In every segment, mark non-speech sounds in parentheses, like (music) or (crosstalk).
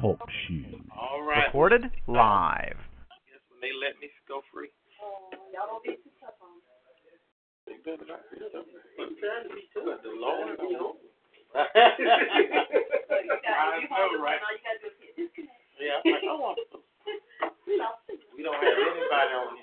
Talk shoes. All right. Recorded live. Guess when they let me go free. They better not be so- I'm trying to be too. But the Lord knows. I know, right? Yeah, I'm like, I want some. (laughs) We don't have anybody on here.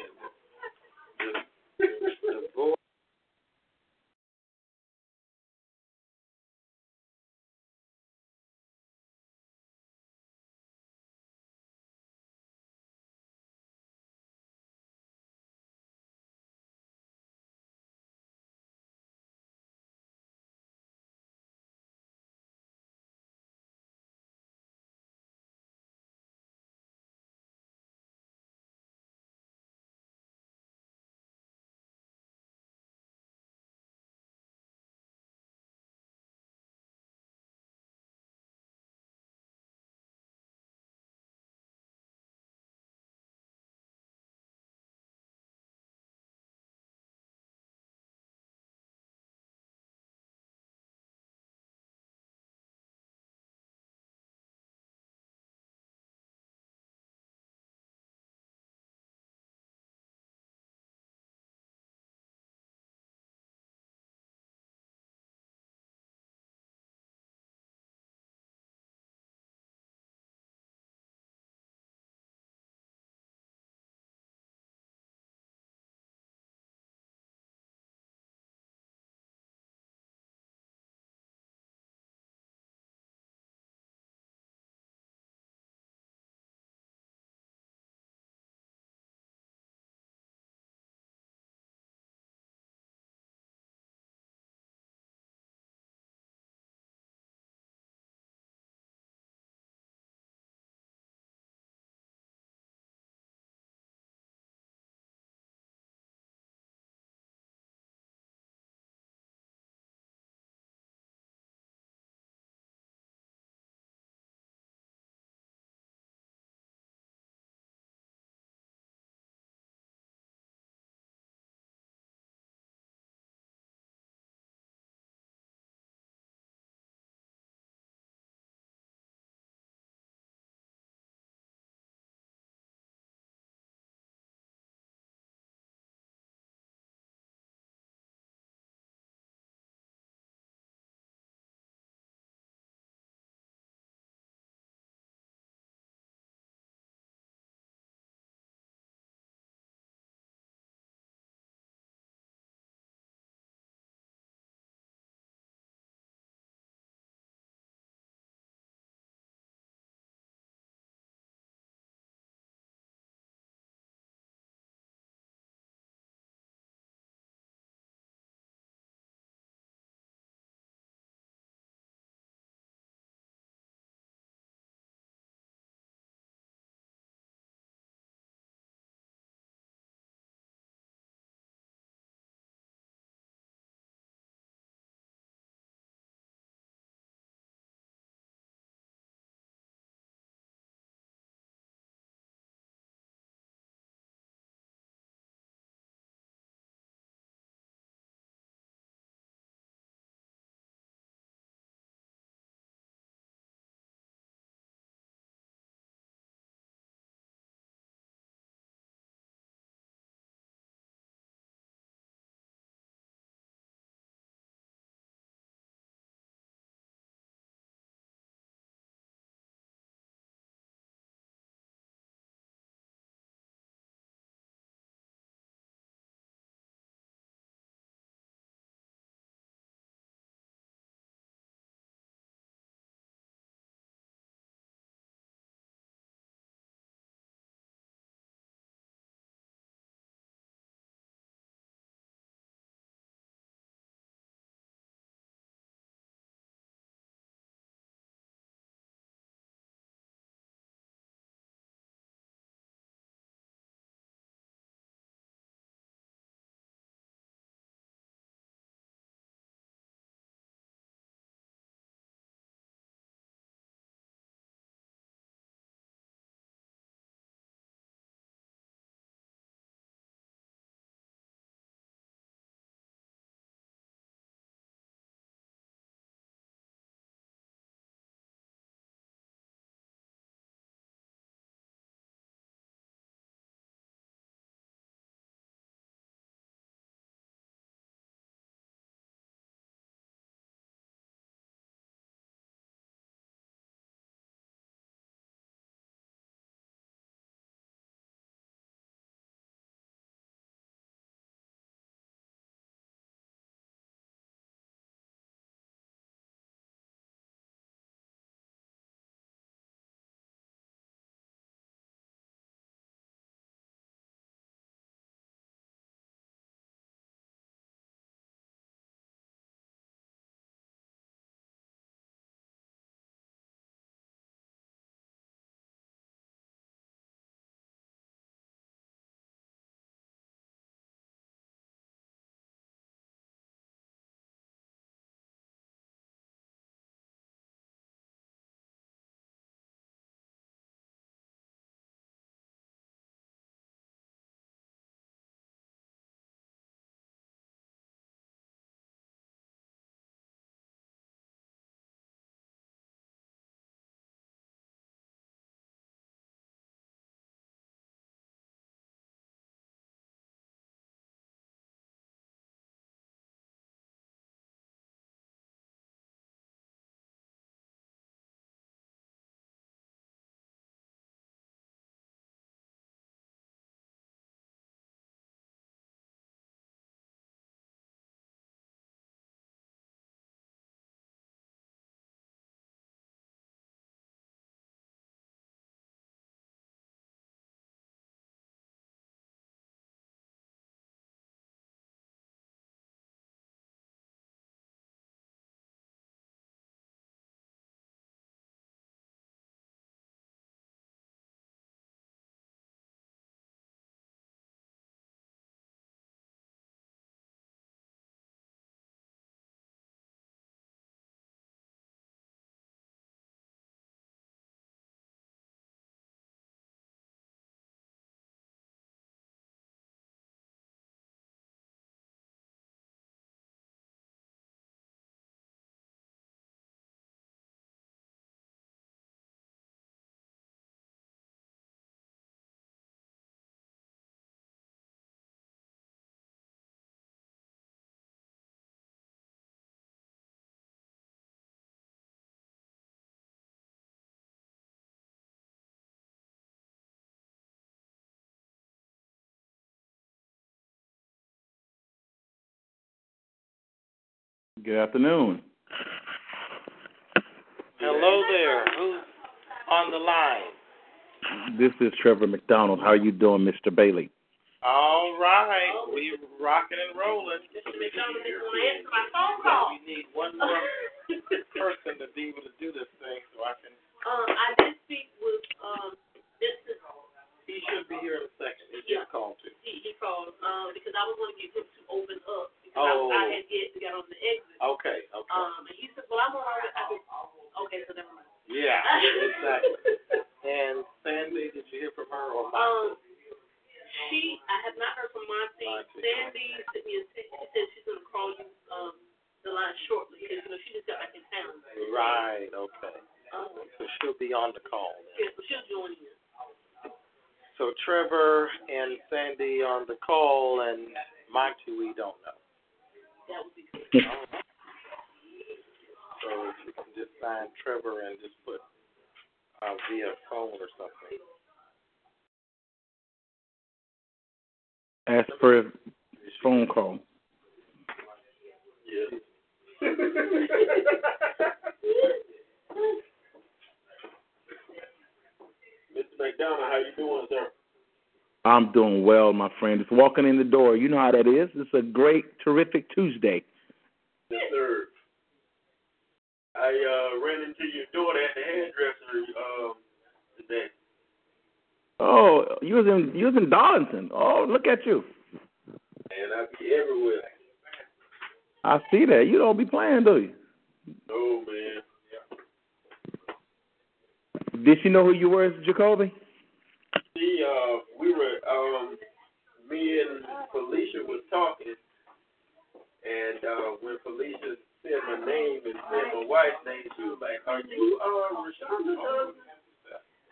Good afternoon. Hello there. Who's on the line? This is Trevor McDonald. How are you doing, Mr. Bailey? All right. We're rocking and rolling. Mr. McDonald is going to answer my phone call. We need one more person to be able to do this thing so I can. Um, I did speak with, um, Mr. He should be here in a second. He Yeah. just called too. He, he called, um, because I was going to get him to open up because Oh. I, I had yet to get on the exit. Okay. Okay. Um, and he said, well, I'm on I said, okay, so never mind. Yeah. Exactly. (laughs) And Sandy, did you hear from her or not? Um, she, I have not heard from Monty. Monty. Sandy sent me a text. She said she's going to call you, um, the line shortly because, you know, she just got back in town. Right. Okay. Um, So she'll be on the call. Then. yeah, so she'll join in. So Trevor and Sandy on the call, and Monty we don't know. That would be good. So if you can just find Trevor and just put uh, via phone or something. Ask for a phone call. Yeah. (laughs) (laughs) McDonough, how you doing, sir? I'm doing well, my friend. It's walking in the door. You know how that is. It's a great, terrific Tuesday. Yes, sir. I uh, ran into your daughter at the hairdresser um, today. Oh, you was in you was in Darlington. Oh, look at you. And I be everywhere. I see that. You don't be playing, do you? Oh, man. Did she know who you were, Jacoby? See, uh, we were, um, me and Felicia was talking, and uh, when Felicia said my name and said my wife's name, she was like, "Are you uh, Rashonda's husband?"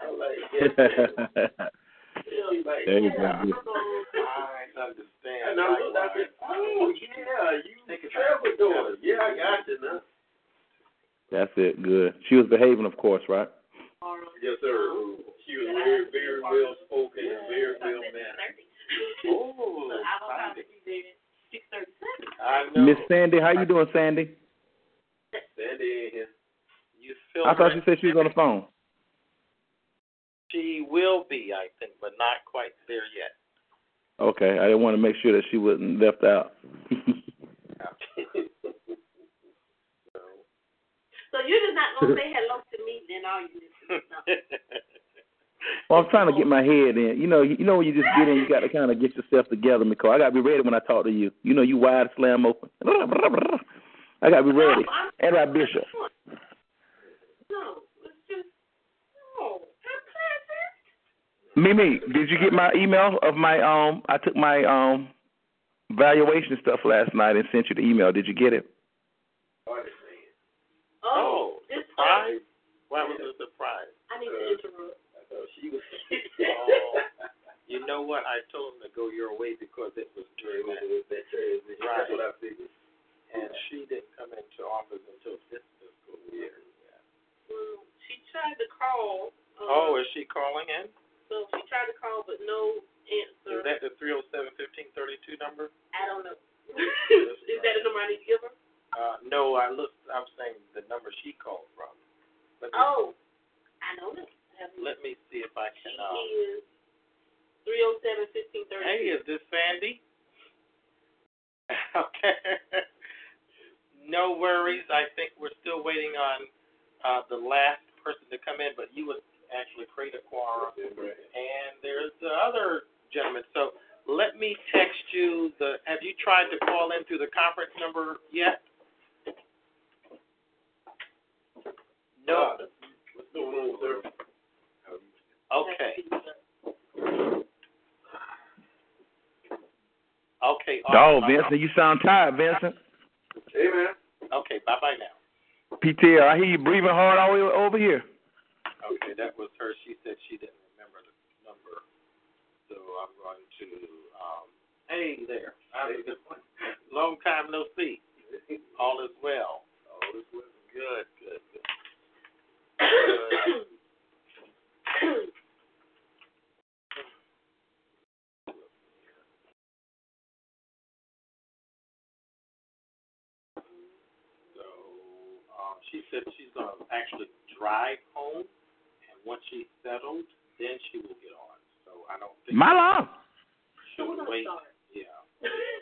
I'm like, "Yes." ma'am." (laughs) She was like, There you "Yeah." go. I understand. And I looked, I said, "Oh yeah, you Trevor daughter? Yeah, I got you now." That's it. Good. She was behaving, of course, right? Yes, sir. She was very, very well spoken and very well mannered. Oh, So I will probably be there six thirty-seven. I know. Miss Sandy, how you doing, Sandy? Sandy ain't here. You feel I thought her? she said she was on the phone. She will be, I think, but not quite there yet. Okay, I didn't want to make sure that she wasn't left out. (laughs) So you're just not gonna (laughs) say hello to me, then are you? (laughs) Well, I'm trying to get my head in. You know, you, you know when you just get in, you got to kind of get yourself together, because I got to be ready when I talk to you. You know, you wide slam open. (laughs) I got to be ready. No, I'm- And our bishop. No, it's just no. I'm. Mimi, did you get my email of my um? I took my um valuation stuff last night and sent you the email. Did you get it? Oh, this surprise? Why was it a surprise? I need to interrupt. She was. oh, (laughs) you know what? I told him to go your way because it was during that. Right. That's what I figured. And she didn't come into office until this fiscal year. Um, she tried to call. Um, Oh, is she calling in? So she tried to call, but no answer. Is that the three oh seven fifteen thirty two number? I don't know. (laughs) Is that a number I need to give her? No, I looked. I'm saying the number she called from. Let me, Oh, I know that. let me see if I She can. Uh, is three oh seven fifteen thirty. hey, is this Sandy? (laughs) okay. no worries. I think we're still waiting on uh, the last person to come in, but you would actually create a quorum. And there's the other gentleman. So let me text you the. Have you tried to call in through the conference number yet? No. What's going on, sir? Okay. Okay. all Oh, right. Vincent, you sound tired, Vincent. Hey, man. Okay, bye bye now. PTL, I hear you breathing hard all the way over here. Okay, that was her. She said she didn't remember the number. So I'm going to, um, hey there. (laughs) Long time no see. All is well. All is well. Good, good, good. Good. Um, said she's gonna actually drive home, and once she's settled, then she will get on. So I don't think My love. she'll wait. start. Yeah,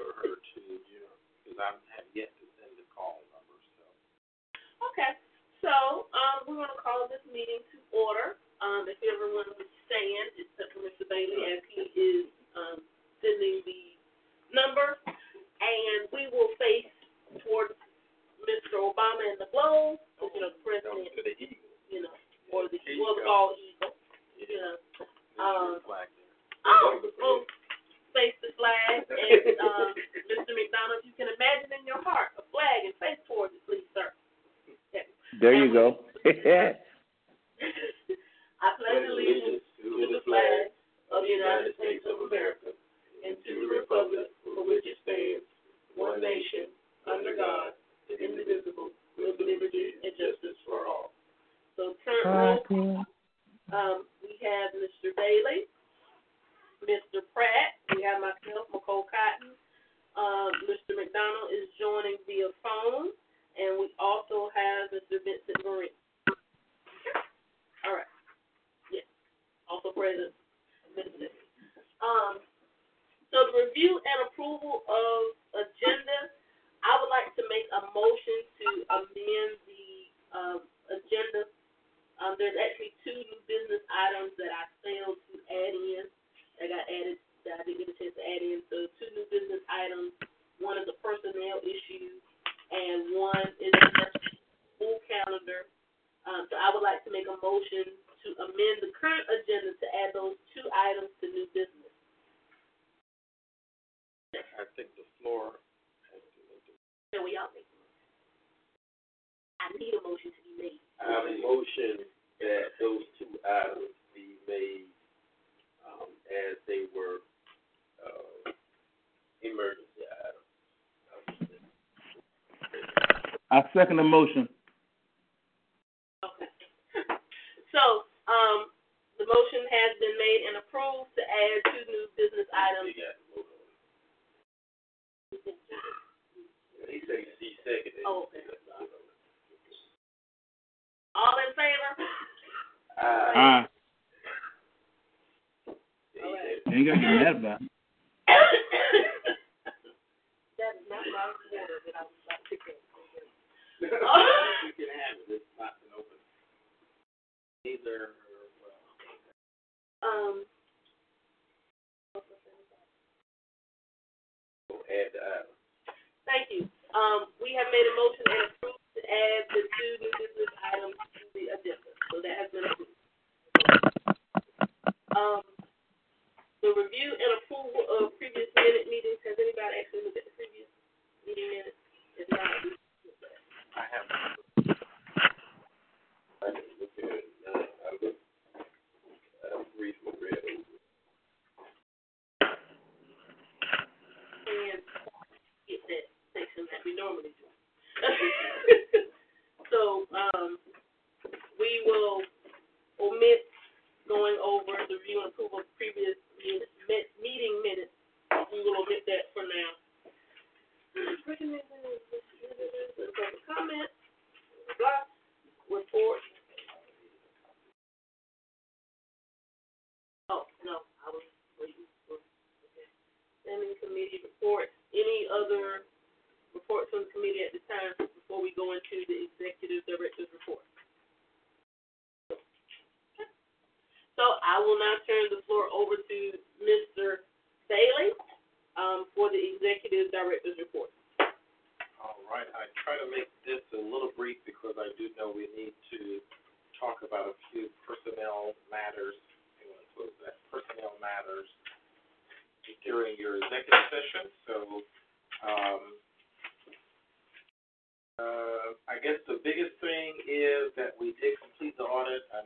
for her to, you know, because I have yet to send the call number. So Okay, so um, we're going to call this meeting to order. Um, if everyone would stand, except for Mr. Bailey, as he is um, sending the number, and we will face towards Mr. Obama and the globe, you know, the president, to the eagle. you know, or the Here you or the go. eagle, you know. Um, flag there. Oh, oh, face the flag, and (laughs) um, Mr. McDonald, you can imagine in your heart a flag and face towards it, please, sir. There you go. (laughs) I pledge allegiance to the flag of the United States of America and to the republic for which it stands, one nation, under God, indivisible, with liberty and justice for all. So current roll, um, we have Mr. Bailey, Mr. Pratt, we have myself, McCole Cotton. Um, Mr. McDonald is joining via phone, and we also have Mr. Vincent Marie. All right. Yes. Also present. Vincent. Um, so the review and approval of agenda, I would like to make a motion to amend the um, agenda. Um, there's actually two new business items that I failed to add in. That got added that I didn't get a chance to add in. So two new business items. One is a personnel issue, and one is a school calendar. Um, so I would like to make a motion to amend the current agenda to add those two items to new business. I think the floor has to make the Can we all make a motion? I need a motion to be made. I have a motion that those two items be made, um, as they were, uh, emergency items. I second the motion.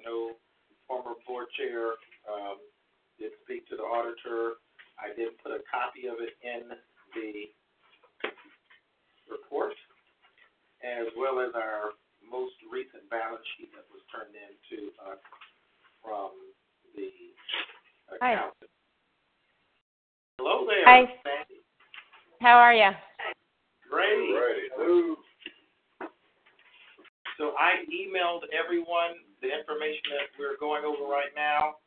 Know former board chair, um, did speak to the auditor. I did put a copy of it in the report, as well as our most recent balance sheet that was turned in to us from the Hi. Hello there. Hi. Sandy. How are you? Great. Ready. Move. So I emailed everyone the information that we're going over right now.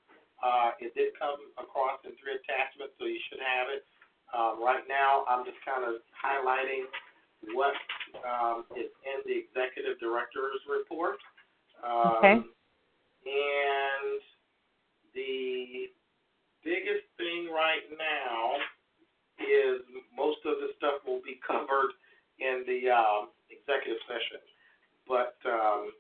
Uh, it did come across in three attachments, so you should have it. Um, right now, I'm just kind of highlighting what um, is in the executive director's report. Um, Okay. And the biggest thing right now is most of the stuff will be covered in the um, executive session. But um,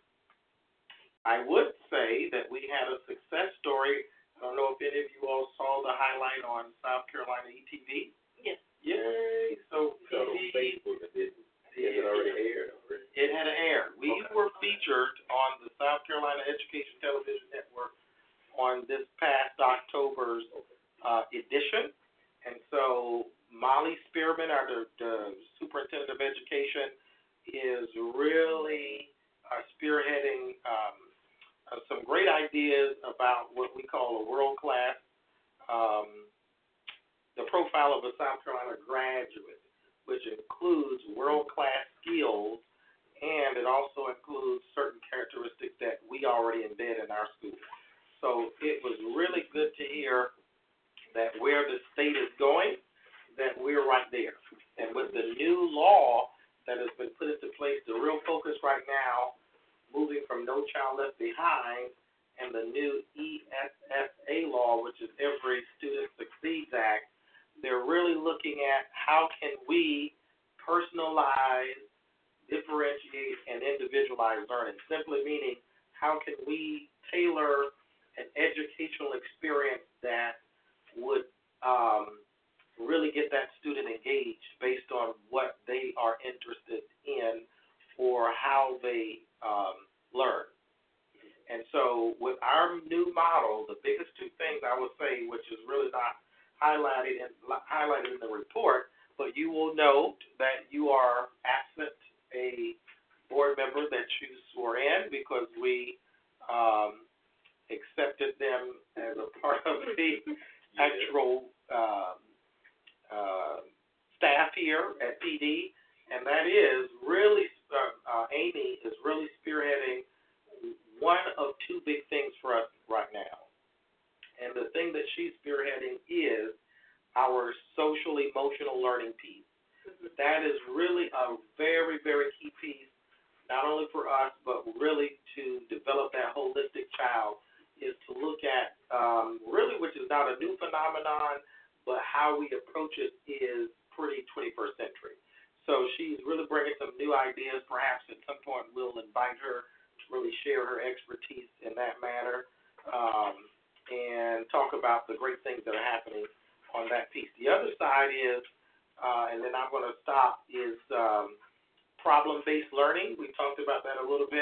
I would say that we had a success story. I don't know if any of you all saw the highlight on South Carolina ETV. Yes. Yay! So It's on Facebook. It didn't. Is it already aired already? it had aired. We Okay. were featured on the South Carolina Education Television Network on this past October's uh, edition. And so Molly Spearman, our the, the superintendent of education, is really uh, spearheading um, uh, some great ideas about what we call a world class, um, the profile of a South Carolina graduate, which includes world class skills and it also includes certain characteristics that we already embed in our school. So it was really good to hear that where the state is going, that we're right there. And with the new law that has been put into place, the real focus right now, moving from No Child Left Behind and the new ESSA law, which is Every Student Succeeds Act, they're really looking at how can we personalize differentiate and individualize learning. Simply meaning, how can we tailor an educational experience that would um, really get that student engaged based on what they are interested in or how they um, learn. And so, with our new model, the biggest two things I would say, which is really not highlighted in, highlighted in the report, but you will note that you are absent a board member that you swore in because we um, accepted them as a part of the (laughs) actual um, uh, staff here at PD, and that is really uh, uh, Amy is really spearheading one of two big things for us right now. And the thing that she's spearheading is our social emotional learning piece. That is really a very, very key piece, not only for us, but really to develop that holistic child, is to look at um, really, which is not a new phenomenon, but how we approach it is pretty 21st century. So she's really bringing some new ideas. Perhaps at some point we'll invite her to really share her expertise in that matter um, and talk about the great things that are happening on that piece. The other side is, uh, and then I'm going to stop, is um, problem-based learning. We talked about that a little bit.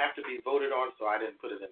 have to be voted on, so I didn't put it in.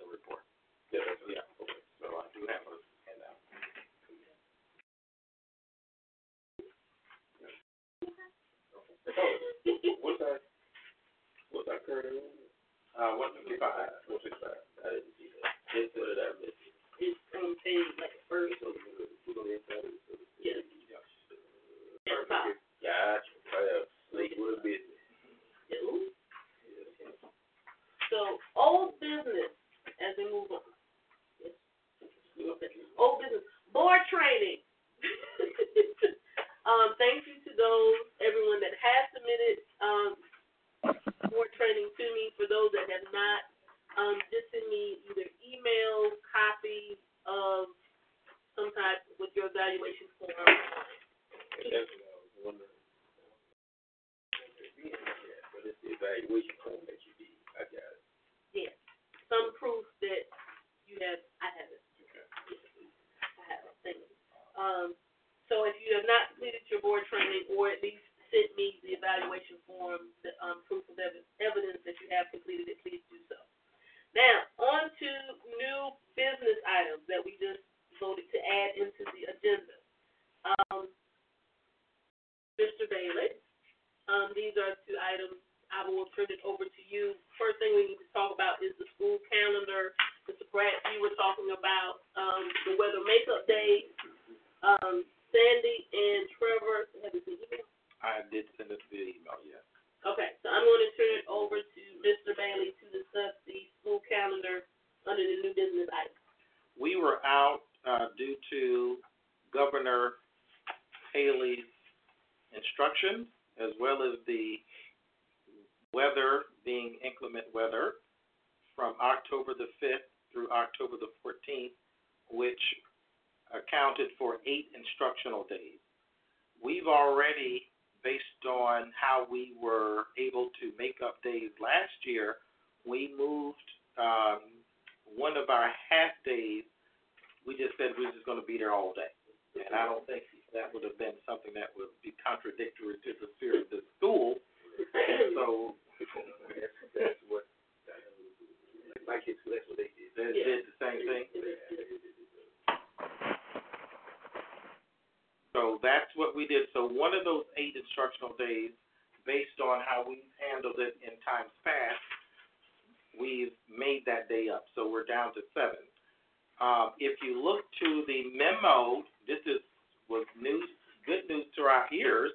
our ears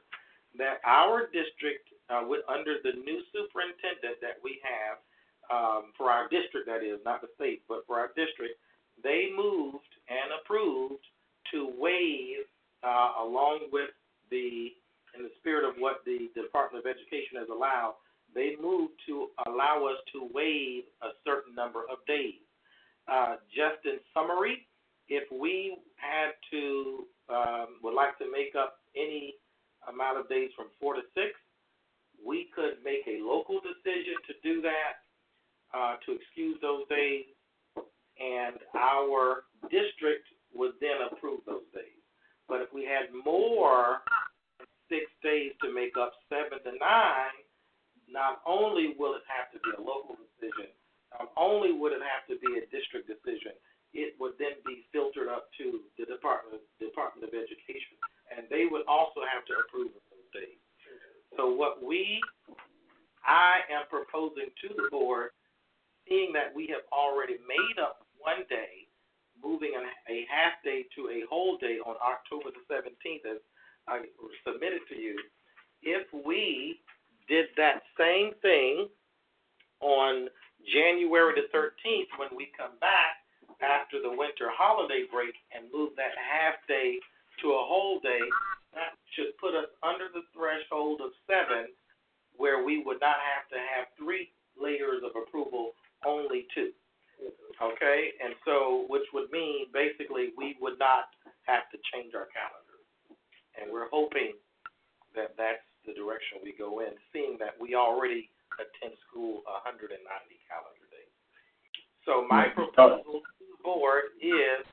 that our district, uh, with, under the new superintendent that we have um, for our district, that is, not the state, but for our district, they moved and approved to waive, uh, along with the, in the spirit of what the Department of Education has allowed, they moved to allow us to waive a certain number of days. Uh, just in summary, if we had to um, would like to make up any amount of days from four to six. We could make a local decision to do that, uh, to excuse those days, and our district would then approve those days. But if we had more six days to make up seven to nine, not only will it have to be a local decision, not only would it have to be a district decision, it would then be filtered up to the Department Department of Education and they would also have to approve of those days. So what we, I am proposing to the board, seeing that we have already made up one day, moving a half day to a whole day on October the 17th, as I submitted to you, if we did that same thing on January the 13th when we come back after the winter holiday break and move that half day – to a whole day, that should put us under the threshold of seven, where we would not have to have three layers of approval, only two. Okay, and so which would mean basically we would not have to change our calendar, and we're hoping that that's the direction we go in, seeing that we already attend school 190 calendar days. So my mm-hmm. proposal to the board is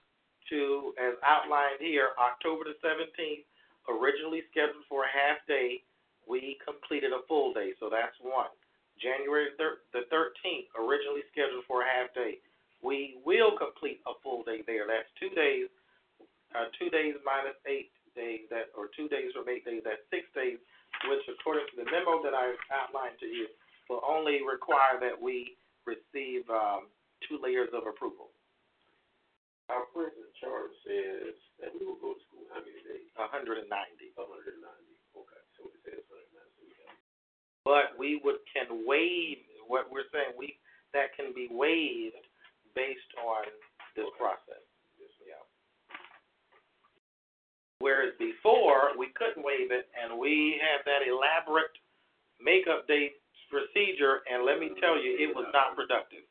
to, as outlined here, October the 17th, originally scheduled for a half day, we completed a full day, so that's one. January the 13th, originally scheduled for a half day, we will complete a full day there. That's two days, uh, two days minus eight days, that or two days from eight days, that's six days, which according to the memo that I outlined to you, will only require that we receive um, two layers of approval. Our present charter says that we will go to school how many days? 190. Hundred and ninety. Okay, so it says hundred and ninety. So we have But we would can waive what we're saying. We that can be waived based on this process. Yeah. Whereas before we couldn't waive it, and we had that elaborate makeup day procedure, and let me tell you, it was not productive.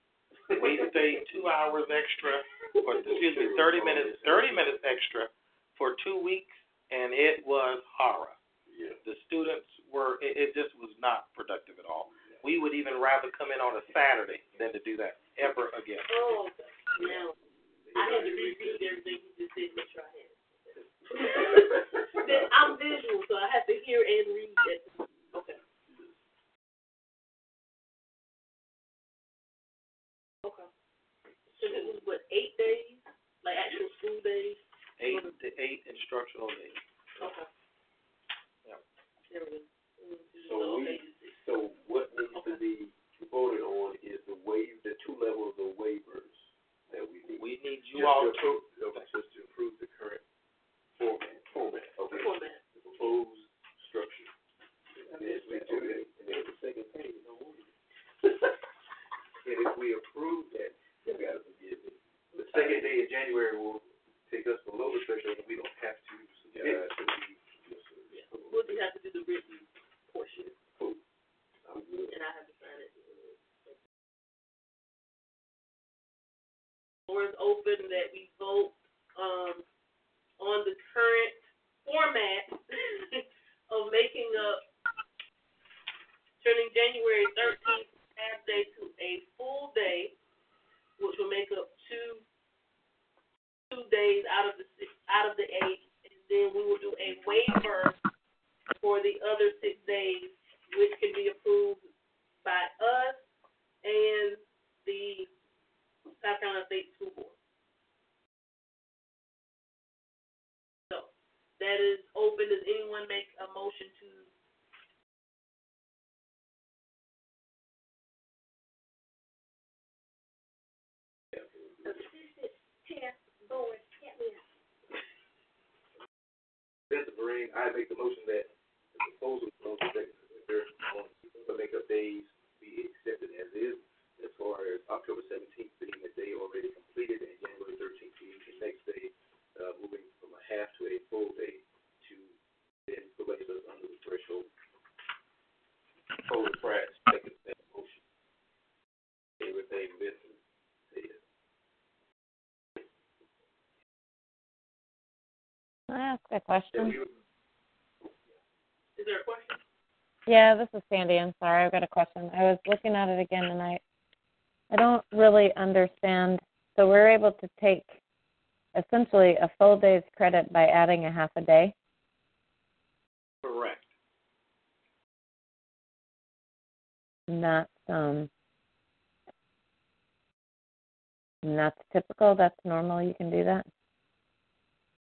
We stayed two hours extra, or excuse me, thirty minutes, thirty minutes extra for two weeks, and it was horror. Yeah. The students were, it, it just was not productive at all. We would even rather come in on a Saturday than to do that ever again. Oh, now, I had to reread everything you just said, make sure I had. I'm visual, so I have to hear and read it. Okay. So it was what, eight days? Like actual school days? Eight to eight instructional days. Okay. Yep. There we go. Mm, So we, so what needs to be voted on is the waive, the two levels of waivers that we need. We need Just you all to to, just to approve the current format, format, okay, Format. the proposed structure. And then we do that, and then the second page, no. (laughs) And if we approve that, you gotta forgive me. The second day in January will take us below the threshold, and we don't have to submit to the. Yeah. We'll just have to do the written portion, Cool. I'm good. and I have to sign it. Floor is open that we vote, um, on the current format (laughs) of making up, turning January thirteenth half day to a full day, which will make up two, two days out of the six, out of the eight, and then we will do a waiver for the other six days, which can be approved by us and the South Carolina State School Board. So, that is open. Does anyone make a motion to Mr. Marine, I make the motion that the proposal of the executive on the makeup days be accepted as is, as far as October seventeenth being a day already completed and January thirteenth being the next day, uh, moving from a half to a full day to then place us under the threshold. Holy Pratt, second that motion. Everything missing, said. Can I ask a question? is there a question? Yeah, this is Sandy. I'm sorry, I've got a question. I was looking at it again and I I don't really understand. So we're able to take essentially a full day's credit by adding a half a day. correct. And that's um and that's typical, that's normal, you can do that?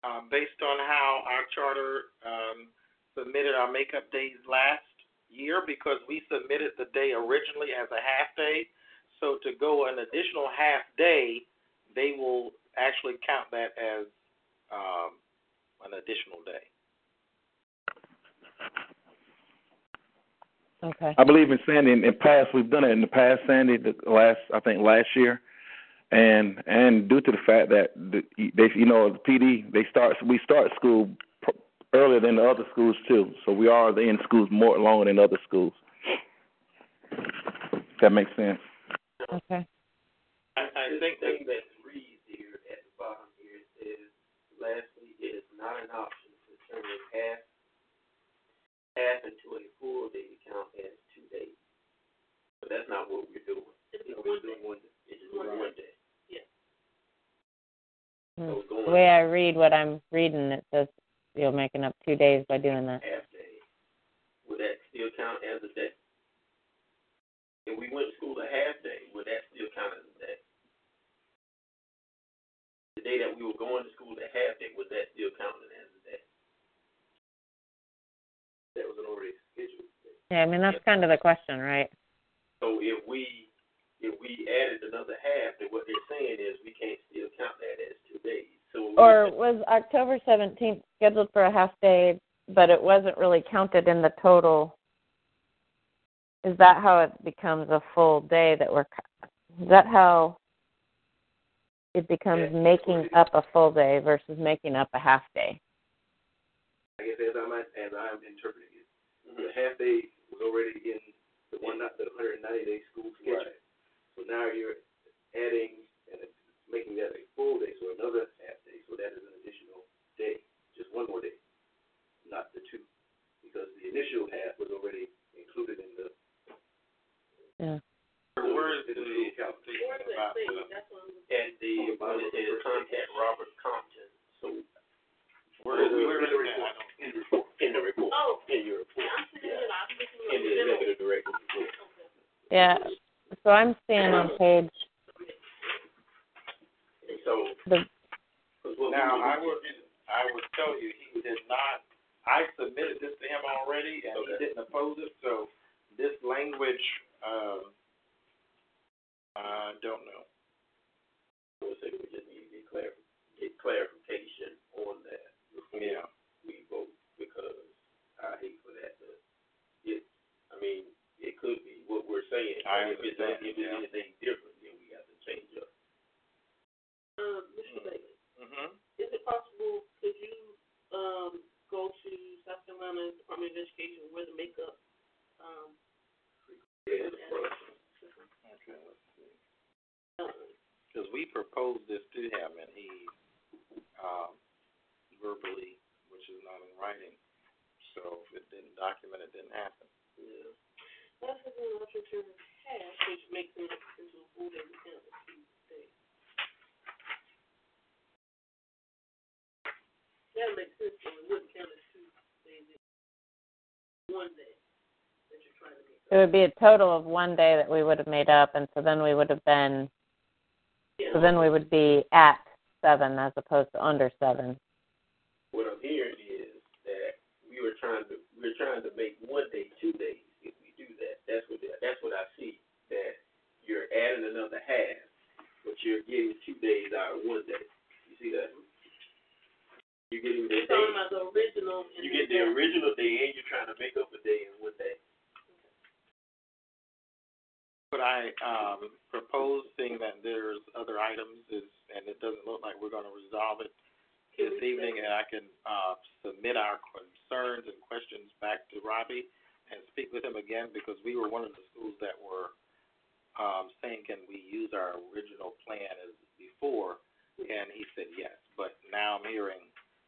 Um, based on how our charter, um, submitted our makeup days last year, because we submitted the day originally as a half day. So to go an additional half day, they will actually count that as, um, an additional day. Okay. I believe in Sandy. In, in past, we've done it in the past, Sandy. The last, I think, last year, and and due to the fact that the, they, you know, the PD, they start, we start school pr- earlier than the other schools too. So we are in schools more longer than other schools. If that makes sense. Okay. I, I think that thing that reads here at the bottom here, it says, lastly, it is not an option to turn half, half into a full day to count as two days. But that's not what we're doing. It's we're day. doing one, it's just One one day. Hmm. So The way I read what I'm reading, it says you're making up two days by doing that. half day, would that still count as a day? If we went to school a half day, would that still count as a day? The day that we were going to school a half day, would that still count as a day? That was an already scheduled day. Yeah, I mean that's kind of the question, right? So if we, if we added another half, then what they're saying is we can't still count that as two days. So Or was October 17th scheduled for a half day, but it wasn't really counted in the total? Is that how it becomes a full day that we're? co- Is that how it becomes Yeah. making up a full day versus making up a half day? I guess as I'm as I'm interpreting it, Mhm. the half day was already in the one not the 190 day school schedule. Right. So now you're adding and it's making that a full day, so another half day. So that is an additional day, just one more day, not the two, because the initial half was already included in the. Yeah. where is the in the calendar. statement Where's that about thing? the, That's what the, when it says contact Robert Compton, so where is, where is that? In the report, in the report, Oh, in your report, I'm seeing it. I'm looking in the the executive director's report. Yeah. So I'm seeing on page so, the cause what we now, I do- would, I would tell you, he did not, I submitted this to him already, and he didn't oppose it, so this language, um, I don't know. I would say we just need to get clar- get clarification on that Yeah. we vote, because I hate for that to get, I mean, it could be what we're saying. I but If it's, if it's anything different, then we have to change up. Um, Mr. Bailey, Mm-hmm. is it possible, could you, um, go to South Carolina Department of Education where the makeup, um, Yeah, it's front. Okay, let's see. uh, Because we proposed this to him, and he, um, verbally, which is not in writing, so if it didn't document, it didn't happen. Yeah. That's a good option to have, which makes it into a full day count as two days. That makes sense, so it wouldn't count as two days, it's one day that you're trying to make it would be a total of one day that we would have made up, and so then we would have been so then we would be at seven as opposed to under seven. What I'm hearing is that we were trying to, we're trying to make one day two days. If we do that, that's what, that's what I see, that you're adding another half, but you're getting two days out of one day. You see that? You're getting the You're talking day, about the original and you get the original day and you're trying to make up a day in one day. What I, um, proposed, seeing that there's other items, is, and it doesn't look like we're gonna resolve it Can this we evening, and I can, uh, submit our concerns and questions back to Robbie and speak with him again, because we were one of the schools that were, um, saying, can we use our original plan as before? And he said yes, but now I'm hearing,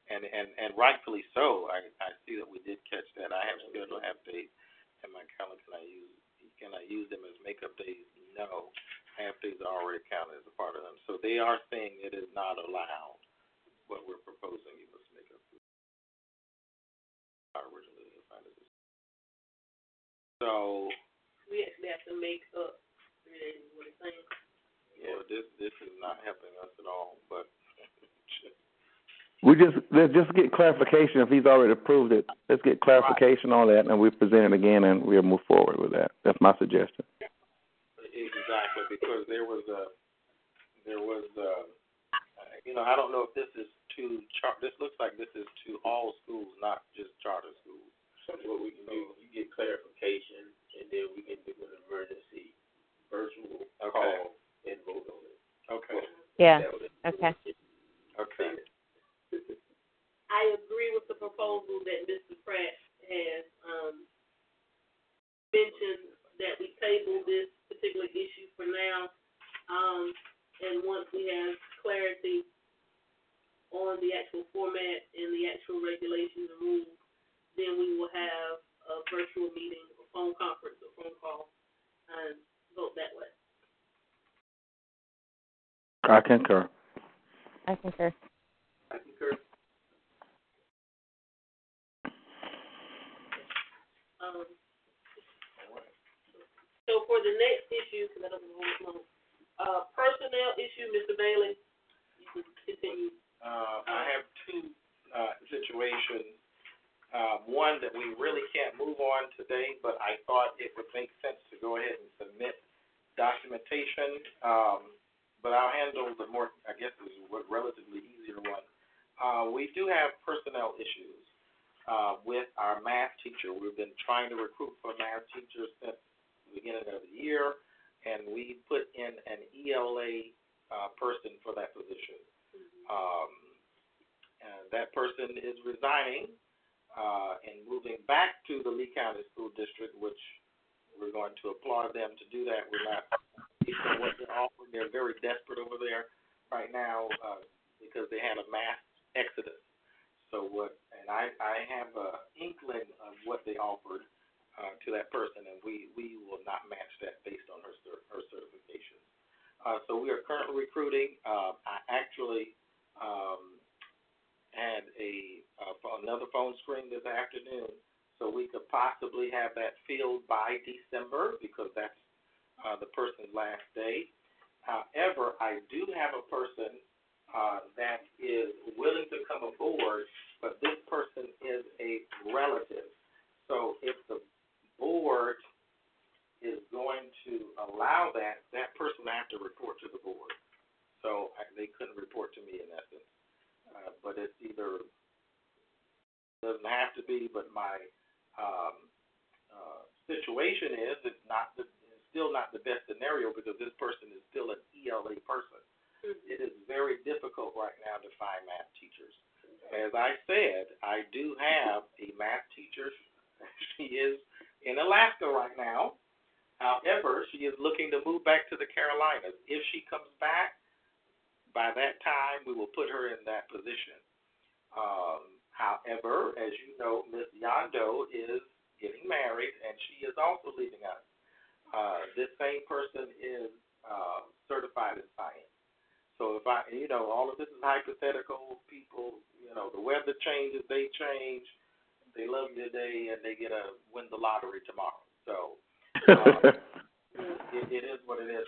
and, and, and rightfully so, I, I see that we did catch that. I have scheduled half days in my calendar, can I use, can I use them as makeup days? No, half days are already counted as a part of them. So they are saying it is not allowed, what we're proposing, you must make up. Our originally defined as. So, We actually have to make up three days, is what it's saying. yeah, this, this is not helping us at all, but We just let's just get clarification if he's already approved it. Let's get clarification on that, and we present it again, and we'll move forward with that. That's my suggestion. Exactly, because there was a, there was a, uh, you know, I don't know if this is to char, this looks like this is to all schools, not just charter schools. So what we can do, you get clarification and then we can do an emergency virtual Okay. call and vote on it. Okay, Yeah. That would- Okay. okay. I agree with the proposal that Mr. Pratt has, um, mentioned that we table this particular issue for now. Um, on the actual format and the actual regulations and rules, then we will have a virtual meeting, a phone conference, a phone call, and vote that way. I concur. I concur.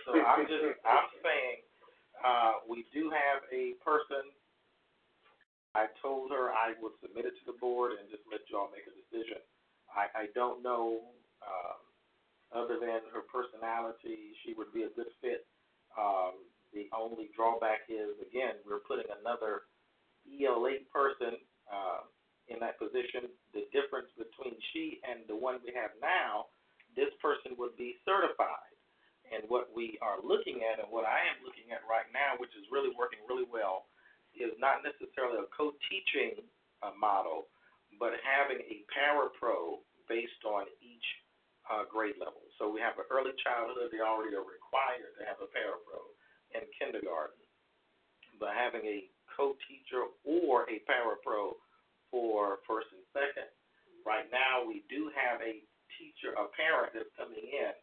So I'm just, I'm saying, uh, we do have a person. I told her I would submit it to the board and just let y'all make a decision. I, I don't know, um, other than her personality, she would be a good fit. Um, the only drawback is, again, we're putting another ELA person uh, in that position. The difference between she and the one we have now, this person would be certified. And what we are looking at, and what I am looking at right now, which is really working really well, is not necessarily a co-teaching uh, model, but having a parapro based on each uh, grade level. So we have an early childhood; they already are required to have a parapro in kindergarten, but having a co-teacher or a parapro for first and second. Right now, we do have a teacher, a parent that's coming in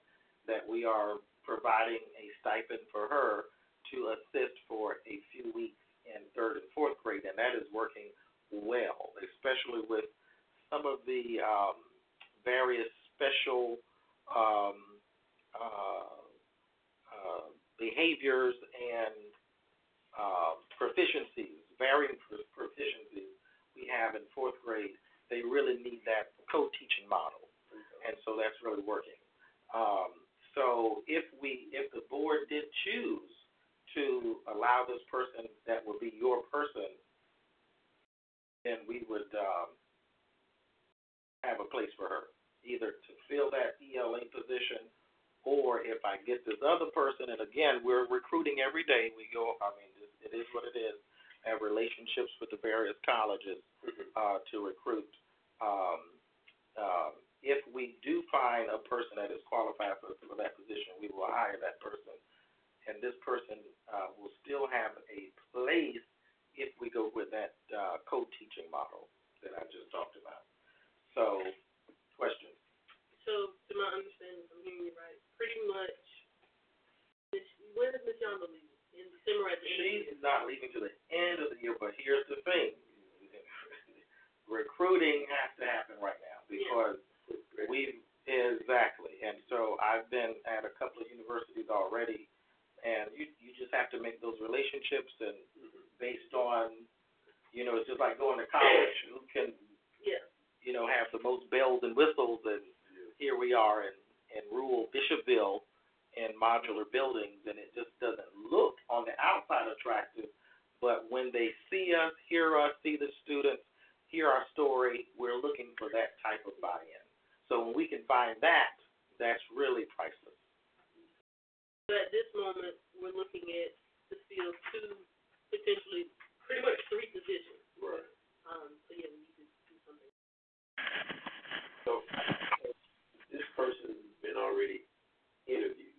that we are providing a stipend for her to assist for a few weeks in third and fourth grade, and that is working well, especially with some of the um, various special um, uh, uh, behaviors and uh, proficiencies, varying proficiencies we have in fourth grade. They really need that co-teaching model, and so that's really working. Um, so if we, if the board did choose to allow this person that would be your person, then we would um, have a place for her, either to fill that ELA position, or if I get this other person, and again, we're recruiting every day. We go, I mean, it is what it is. Have relationships with the various colleges uh, to recruit. Um, um, if we do find a person that is qualified for, for that position, we will hire that person, and this person uh, will still have a place if we go with that uh, co teaching model that I just talked about. So, questions? So, to my understanding, if I'm hearing you right, pretty much, Miss, when is Miss Yonda leaving? In December at the end of the? She's not leaving to the end of the year, but here's the thing. (laughs) Recruiting has to happen right now because we exactly. And so I've been at a couple of universities already and you you just have to make those relationships and mm-hmm. based on you know, it's just like going to college. Who can Yeah. you know, have the most bells and whistles and here we are in, in rural Bishopville in modular buildings and it just doesn't look on the outside attractive, but when they see us, hear us, see the students, hear our story, we're looking for that type of buy in. So when we can find that, that's really priceless. But at this moment, we're looking at to fill two, potentially, pretty much three positions. Right. Um, so yeah, we need to do something. So this person's been already interviewed.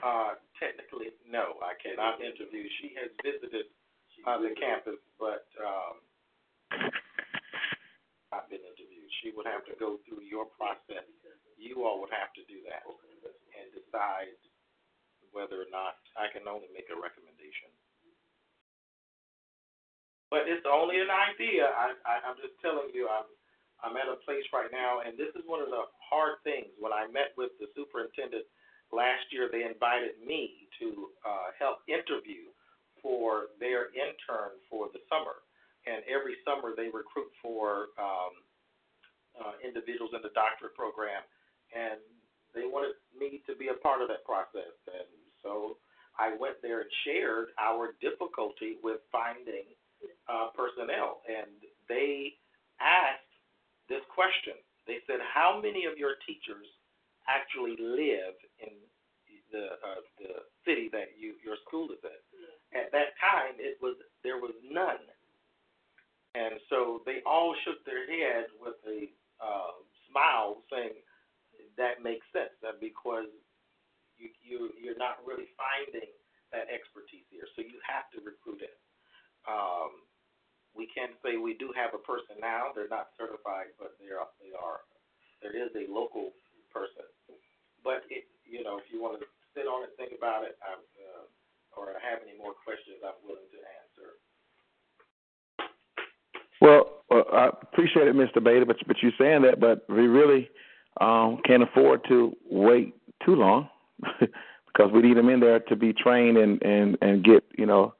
Uh, technically, no, I cannot interview. She has visited uh, the campus, but um, not been interviewed. She would have to go through your process. You all would have to do that and decide whether or not I can only make a recommendation. But it's only an idea. I, I I'm just telling you, I'm I'm at a place right now, and this is one of the hard things. When I met with the superintendent last year, they invited me to uh, help interview for their intern for the summer. And every summer they recruit for um, uh, individuals in the doctorate program, and they wanted me to be a part of that process. And so I went there and shared our difficulty with finding uh, personnel, and they asked this question. They said, "How many of your teachers actually live in the uh, the city that you your school is in?" At that time, it was there was none, and so they all shook their head with a uh, smile, saying, "That makes sense. That because you you you're not really finding that expertise here, so you have to recruit it." Um, we can say we do have a person now. They're not certified, but they are. They are. There is a local person. But it, you know, if you want to sit on it, think about it, I'm, uh, or have any more questions, I'm willing to answer. Well, uh, I appreciate it, Mr. Bader, but but you're saying that, but we really um, can't afford to wait too long (laughs) because we need them in there to be trained and and and get you know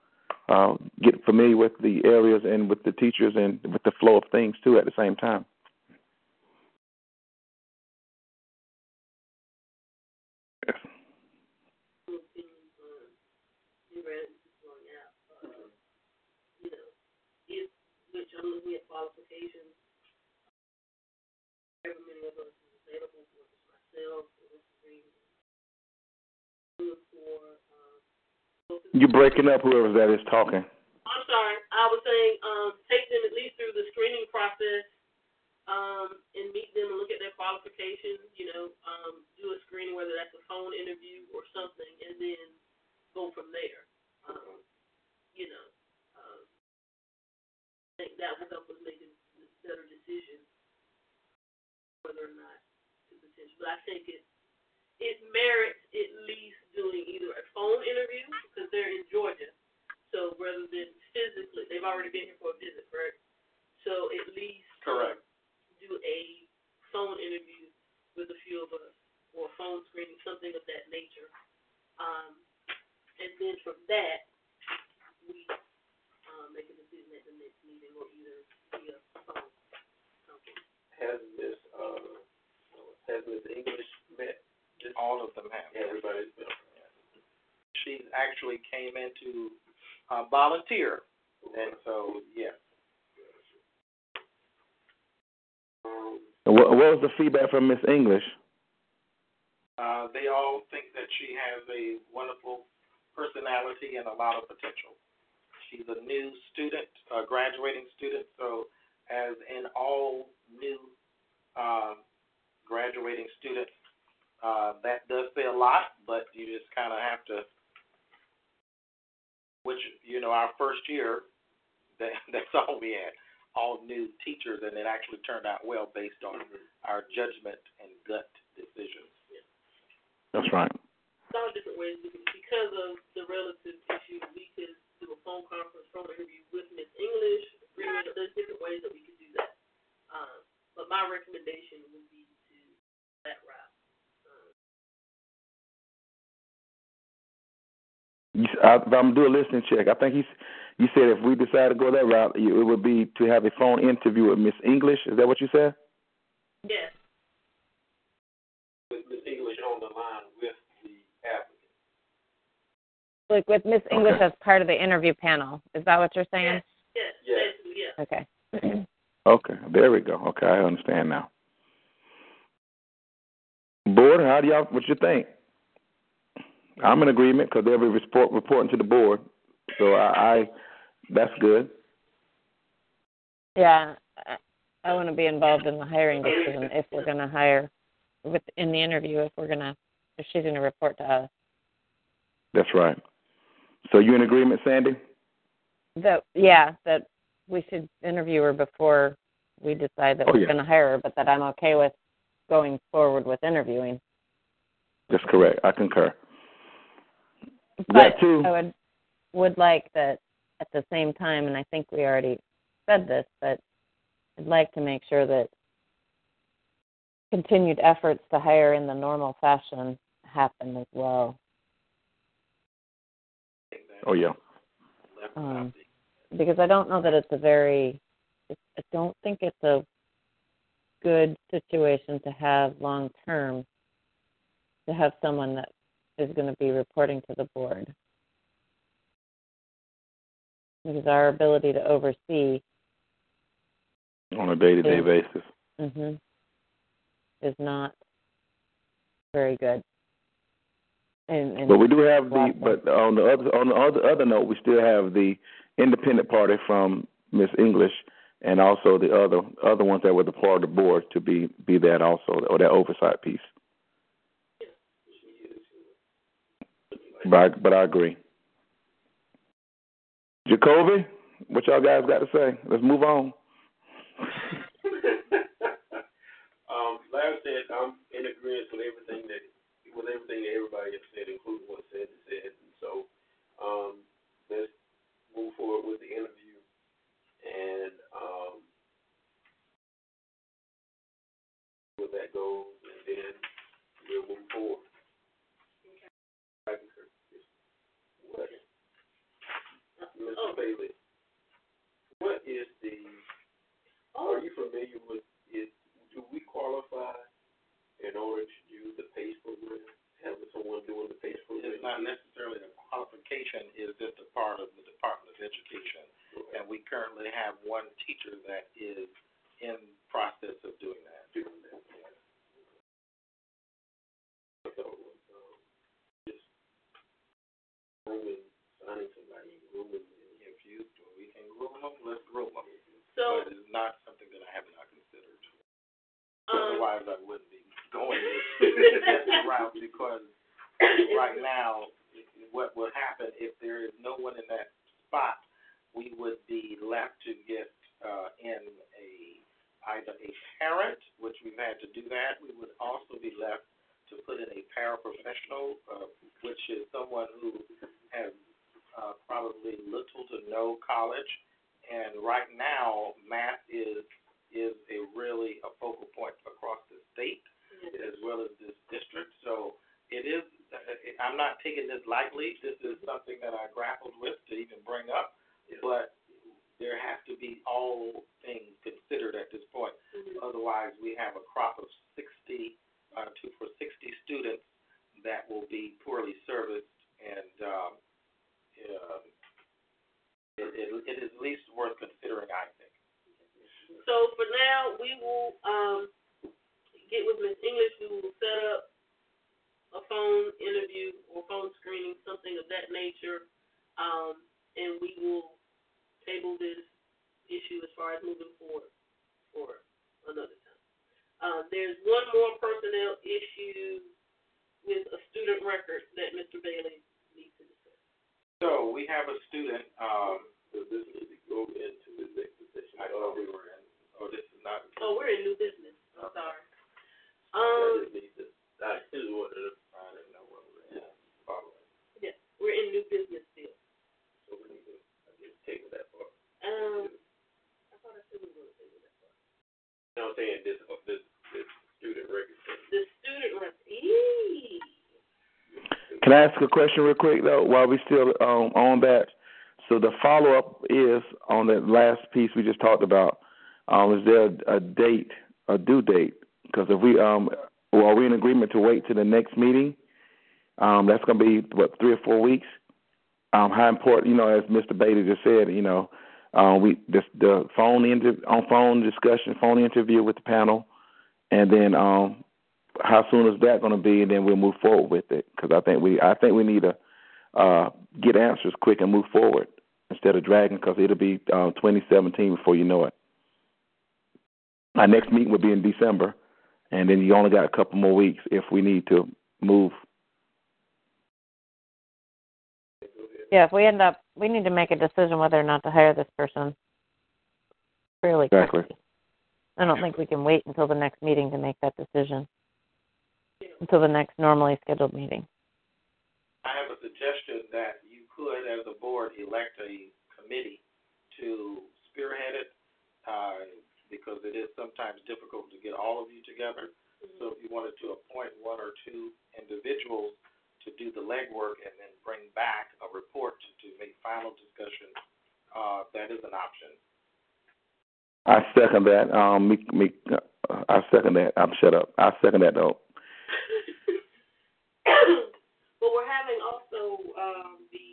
uh, get familiar with the areas and with the teachers and with the flow of things too at the same time. Yes. opinions on universities going out. Uh, you know, if I'm looking at qualifications. However many of us is available, whether it's myself or. Green. For um, You breaking up, whoever that is talking. I'm sorry. I was saying, um, take them at least through the screening process, um, and meet them and look at their qualifications. You know, um, do a screening, whether that's a phone interview or something, and then go from there. Um, you know, think that will help us make a better decision whether or not to potential. But I think it it merits at least doing either a phone interview because they're in Georgia. So rather than physically, they've already been here for a visit, correct? So at least Correct. do a phone interview with a few of us or a phone screening, something of that nature. Um, and then from that, we um, make a decision at the next meeting or either via phone. something. Has Miss uh has Miss English met All of them have. everybody's been She actually came in to uh, volunteer, and so yes. um And what, what was the feedback from Miss English? Uh, they all think that she has a wonderful personality and a lot of potential. She's a new student, a graduating student, so as in all new uh, graduating students, uh, that does say a lot, but you just kind of have to, which, you know, our first year, (laughs) that, that's all we had. all new teachers, and it actually turned out well based on our judgment and gut decisions. That's right. A lot different ways because of the relative issue, we could do a phone conference, phone interview with Miss English. There's different ways that we could do that. Um, but my recommendation would be to that route. Um, You, I, if I'm do a listening check. I think he's. You said if we decide to go that route, you, it would be to have a phone interview with Miss English. Is that what you said? yes, With. English on the line with the applicant. Like with Miss English as part of the interview panel. Is that what you're saying? yes, Yes. basically, yes. Okay. Okay, there we go. Okay, I understand now. Board, how do y'all? What you think? I'm in agreement because they'll be report, reporting to the board, so I, I that's good. Yeah, I, I want to be involved in the hiring decision if we're going to hire with in the interview if we're going to if she's going to report to us. That's right. So you in agreement, Sandy? That yeah, that we should interview her before we decide that Oh, we're yeah. going to hire her, but that I'm okay with going forward with interviewing. That's correct. I concur. But too. I would would like that at the same time, and I think we already said this, but I'd like to make sure that continued efforts to hire in the normal fashion happen as well. Oh yeah. Um, because I don't know that it's a very, I don't think it's a good situation to have long term to have someone that is going to be reporting to the board. Because our ability to oversee On a day to day basis. hmm is not very good. And, and But we do have the but on the other on the other other note we still have the independent party from Miss English and also the other other ones that were the part of the board to be be that also or that oversight piece. But I, but I agree. Jacoby, what y'all guys got to say? Let's move on. (laughs) um, Larry said I'm in agreement with everything that with everything that everybody has said, including what said said. And so, um, let's move forward with the interview and um, where that goes, and then we'll move forward. What, Mr. Oh. Bailey, what is the? Are you familiar with it? Do we qualify in order to use the PACE program? Having someone doing the PACE program? It's not necessarily a qualification, it's just a part of the Department of Education. And we currently have one teacher that is in process of doing that. doing that. So, um, just grooming, signing somebody, grooming in If you, we can groom them, let's groom them. So, But it's not something that I have not considered. um, Otherwise, I wouldn't this this (laughs) (laughs) because right now, what would happen if there is no one in that spot, we would be left to get uh, in a either a parent, which we've had to do that. We would also be left to put in a paraprofessional, uh, which is someone who has uh, probably little to no college. And right now, math is is a really a focal point across the state as well as this district. So it is. I'm not taking this lightly. This is something that I grappled with to even bring up. But there has to be all things considered at this point. Otherwise, we have a crop of 60 uh, to for 60 students that will be poorly serviced, and um, uh, it, it, it is at least worth considering, I think. So for now, we will um, get with Miss English, we will set up a phone interview or phone screening, something of that nature, um, and we will table this issue as far as moving forward for another time. Uh, there's one more personnel issue with a student record that Mr. Bailey needs to discuss. So we have a student. Um, does this need to go into the executive session? I thought we were in. Oh, this is not. Oh, we're in new business. I'm sorry. Um, we're in. New business. So we need to take that part. Um, I thought I take that part. I'm saying? This, uh, this, this student record. The student record. Can I ask a question real quick though, while we're still um, on that? So the follow up is on that last piece we just talked about. Um, is there a, a date, a due date because if we um, well, are we in agreement to wait to the next meeting? Um, that's going to be what three or four weeks. Um, how important, you know, as Mr. Bailey just said, you know, uh, we this, the phone inter- on phone discussion, phone interview with the panel, and then um, how soon is that going to be, and then we'll move forward with it. Because I think we, I think we need to uh, get answers quick and move forward instead of dragging. Because it'll be uh, 2017 before you know it. Our next meeting will be in December, and then you only got a couple more weeks if we need to move. Yeah, if we end up, we need to make a decision whether or not to hire this person fairly Exactly. quickly. I don't think we can wait until the next meeting to make that decision. Until the next normally scheduled meeting. I have a suggestion that you could, as a board, elect a committee to spearhead it, uh, because it is sometimes difficult to get all of you together. So if you wanted to appoint one or two individuals to do the legwork and then bring back a report to, to make final discussion, uh, that is an option. I second that. Um, me, me, uh, I second that. I'm shut up. I second that though. (coughs) but we're having also um, the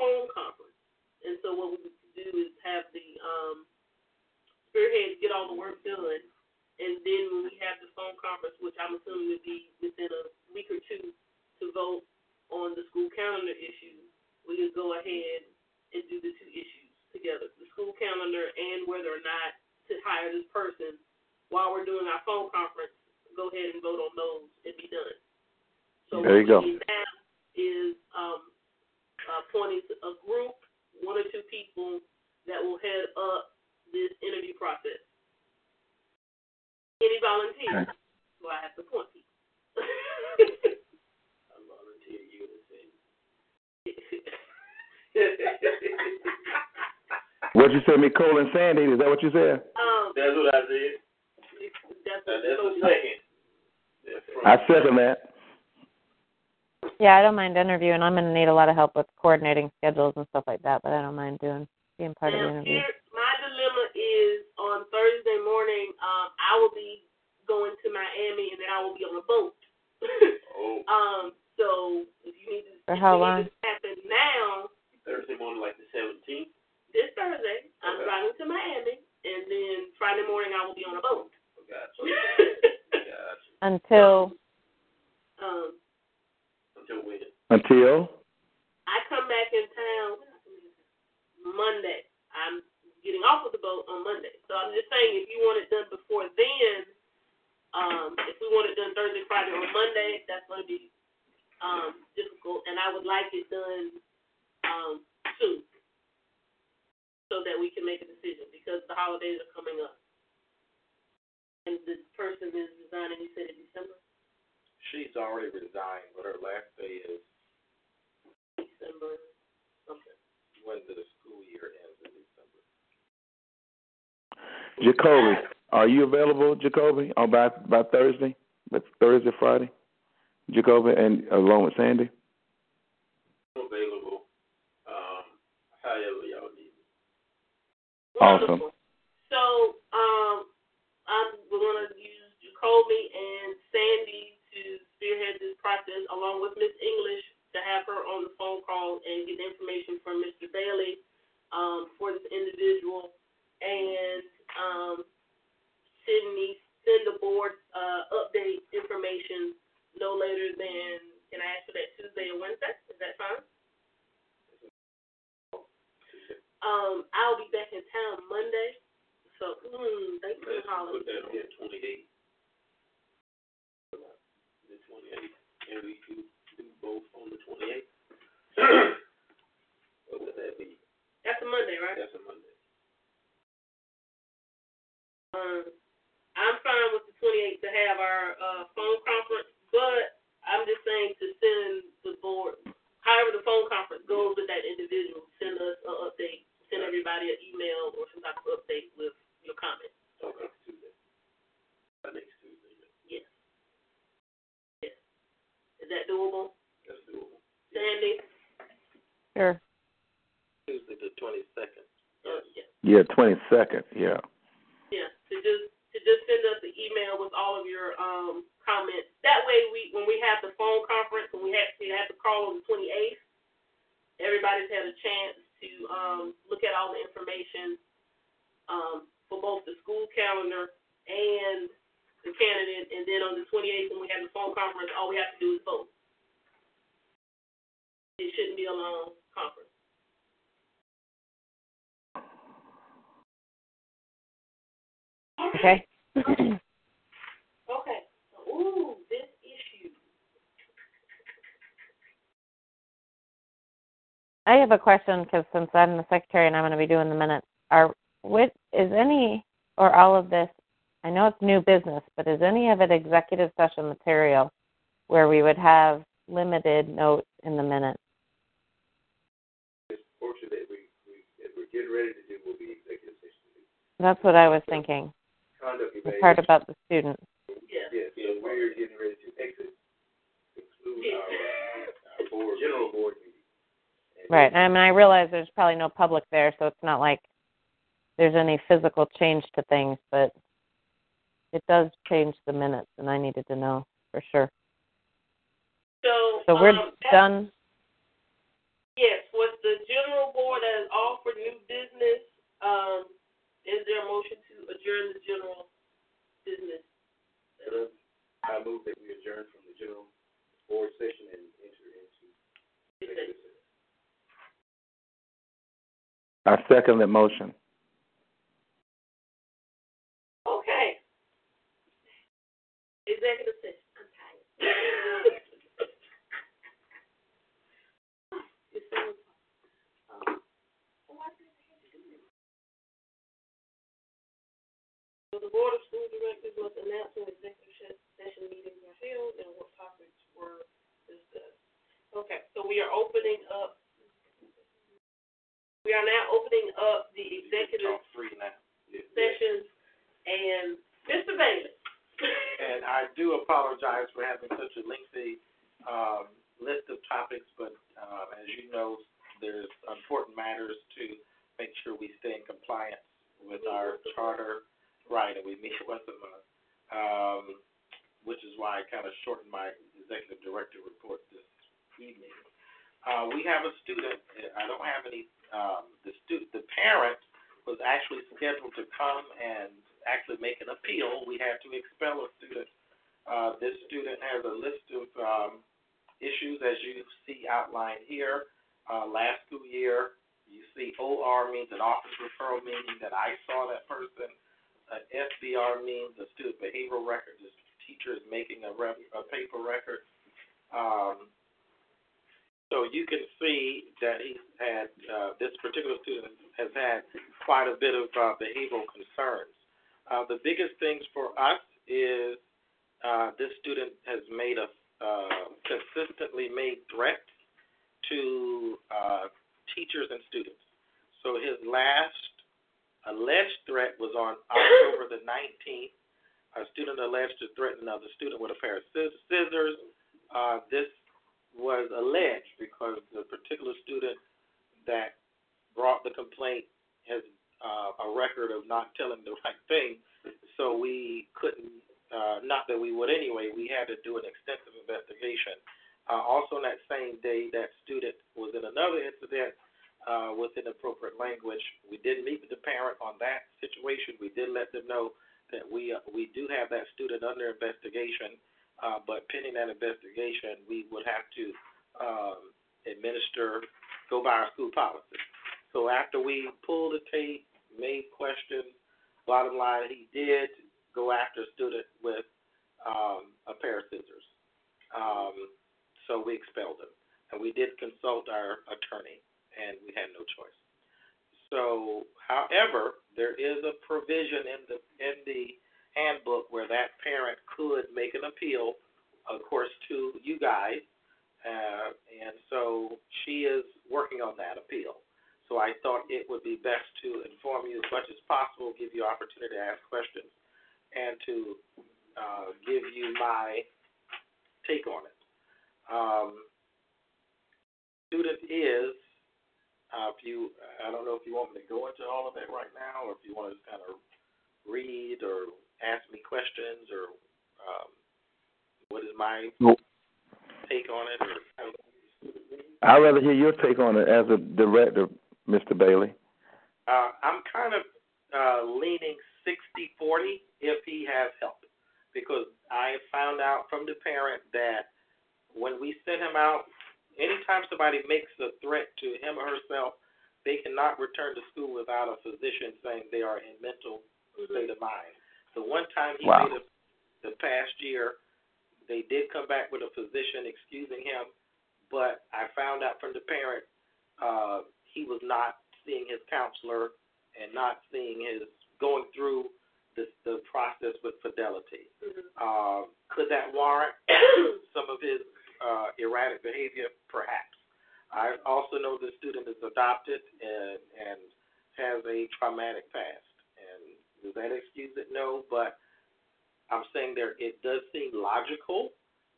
phone conference, and so what we would do is have the um, spearheads get all the work done, and then when we have the phone conference, which I'm assuming would be within a week or two, to vote on the school calendar issue, we could go ahead and do the two issues together, the school calendar and whether or not to hire this person. While we're doing our phone conference, go ahead and vote on those and be done. So There you what go. we need now is um, appointing a group, one or two people that will head up this interview process. Any volunteers? Well, I have to appoint people. (laughs) I volunteer you to say. What you said, me, Cole and Sandy? Is that what you said? um, That's what I said. that's Now, what that's so the second. I second that. Yeah, I don't mind interviewing. I'm gonna need a lot of help with coordinating schedules and stuff like that, but I don't mind doing being part of the interview. here, my dilemma is on Thursday morning, um, I will be going to Miami and then I will be on a boat. Oh, (laughs) um, so if you need to, For how long? need to happen now, Thursday morning, like the seventeenth. this Thursday, I'm driving to Miami, and then Friday morning I will be on a boat. Gotcha. (laughs) Gotcha. Until um, Until when? Until I come back in town when I come in town? Monday. I'm getting off of the boat on Monday. So I'm just saying, if you want it done before then, um, if we want it done Thursday, Friday, or Monday, that's going to be um, difficult. And I would like it done um, soon, so that we can make a decision because the holidays are coming up. And the person is resigning. You said in December. She's already resigned, but her last day is December something. when the school year ends in December. Jacoby, are you available, Jacoby, on by by Thursday? By Thursday, Friday, Jacoby, and along with Sandy. I'm available. Um, however y'all need me. Awesome. Wonderful. So, um, I'm, we're going to use Jacoby and Sandy to spearhead this process, along with Miss English, to have her on the phone call and get information from Mr. Bailey um, for this individual, and um, send me send the board uh, update information no later than. Can I ask for that Tuesday or Wednesday? Is that fine? Um, I'll be back in town Monday. So, mm, thank you for calling. put that on the twenty-eighth. The twenty-eighth, and we could do both on the twenty-eighth. (clears throat) What would that be? That's a Monday, right? That's a Monday. Um, I'm fine with the 28th to have our uh, phone conference, but I'm just saying to send the board, however the phone conference goes with that individual, send us an update, send everybody an email or some type of update with your comments. Okay, Is that doable? That's doable. Sandy? Sure. Tuesday the 22nd. Uh, yeah. yeah, 22nd, yeah. Yeah, to just to just send us an email with all of your um, comments. That way, we when we have the phone conference and we have to have to call on the 28th, everybody's had a chance to um, look at all the information um, for both the school calendar and the candidate. And then on the 28th, when we have the phone conference, all we have to a question because since I'm the secretary and I'm going to be doing the minutes, are with is any or all of this? I know it's new business, but is any of it executive session material where we would have limited notes in the minutes? This portion that we, we, that we're getting ready to do will be executive session. That's what I was thinking. Conduct The part about the students. Yeah. Yes, so we're getting ready to exit, exclude our, our board, general board meeting. And Right. and I mean, I realize there's probably no public there, so it's not like there's any physical change to things, but it does change the minutes, and I needed to know for sure. So, So we're um, that- done. Yes, was the general board that is all for new business, um, is there a motion to adjourn the general business? I move that we adjourn from the general board session and enter into executive session. I second that motion. Okay. Executive session, I'm? So the Board of School Directors must announce when executive se- session meetings are held and what topics were discussed. Okay, so we are opening up, we are now opening up the executive Talk three now. sessions and Mr. Bailey. And I do apologize for having such a lengthy um, list of topics, but uh, as you know, there's important matters to make sure we stay in compliance with our charter, right, and we meet (laughs) once a month, um, which is why I kind of shortened my executive director report this evening. Uh, we have a student, I don't have any, um, the stu- the parent was actually scheduled to come and actually make an appeal. We had to expel a student. Uh, this student has a list of um, issues, as you see outlined here. Uh, last school year, you see OR means an office referral, meaning that I saw that person. An SBR means a student behavioral record. This teacher is making a, rep, a paper record. Um, so you can see that he's had, uh, this particular student has had quite a bit of uh, behavioral concerns. Uh, the biggest things for us is uh, this student has made a uh, consistently made threats to uh, teachers and students. So his last alleged threat was on October the 19th. A student alleged to threaten another student with a pair of scissors. This was alleged because the particular student that brought the complaint has uh, a record of not telling the (laughs) right thing, so we couldn't, uh, not that we would anyway, we had to do an extensive investigation. Uh, also, on that same day, that student was in another incident uh, with inappropriate language. We did meet with the parent on that situation. We did let them know that we uh, we do have that student under investigation, uh, but pending that investigation, we would have to um, administer, go by our school policy. So after we pulled the tape, made questions, bottom line, he did go after a student with um, a pair of scissors. Um, so we expelled him. And we did consult our attorney, and we had no choice. So, however, there is a provision in the in the handbook where that parent could make an appeal, of course, to you guys, uh, and so she is working on that appeal. So I thought it would be best to inform you as much as possible, give you opportunity to ask questions, and to uh, give you my take on it. Um, student is Uh, if you, I don't know if you want me to go into all of that right now, or if you want to just kind of read or ask me questions, or um, what is my take on it, or I'd rather hear your take on it as a director, Mr. Bailey. Uh, I'm kind of uh, leaning 60-40 if he has help, because I found out from the parent that when we send him out, anytime somebody makes a threat to him or herself, they cannot return to school without a physician saying they are in mental state of mind. The one time he Wow. made it the past year, they did come back with a physician excusing him, but I found out from the parent uh, he was not seeing his counselor and not seeing his going through the the process with fidelity. Uh, could that warrant (coughs) some of his uh, erratic behavior? Perhaps. I also know the student is adopted and and has a traumatic past. Does that excuse it? No, but I'm saying there it does seem logical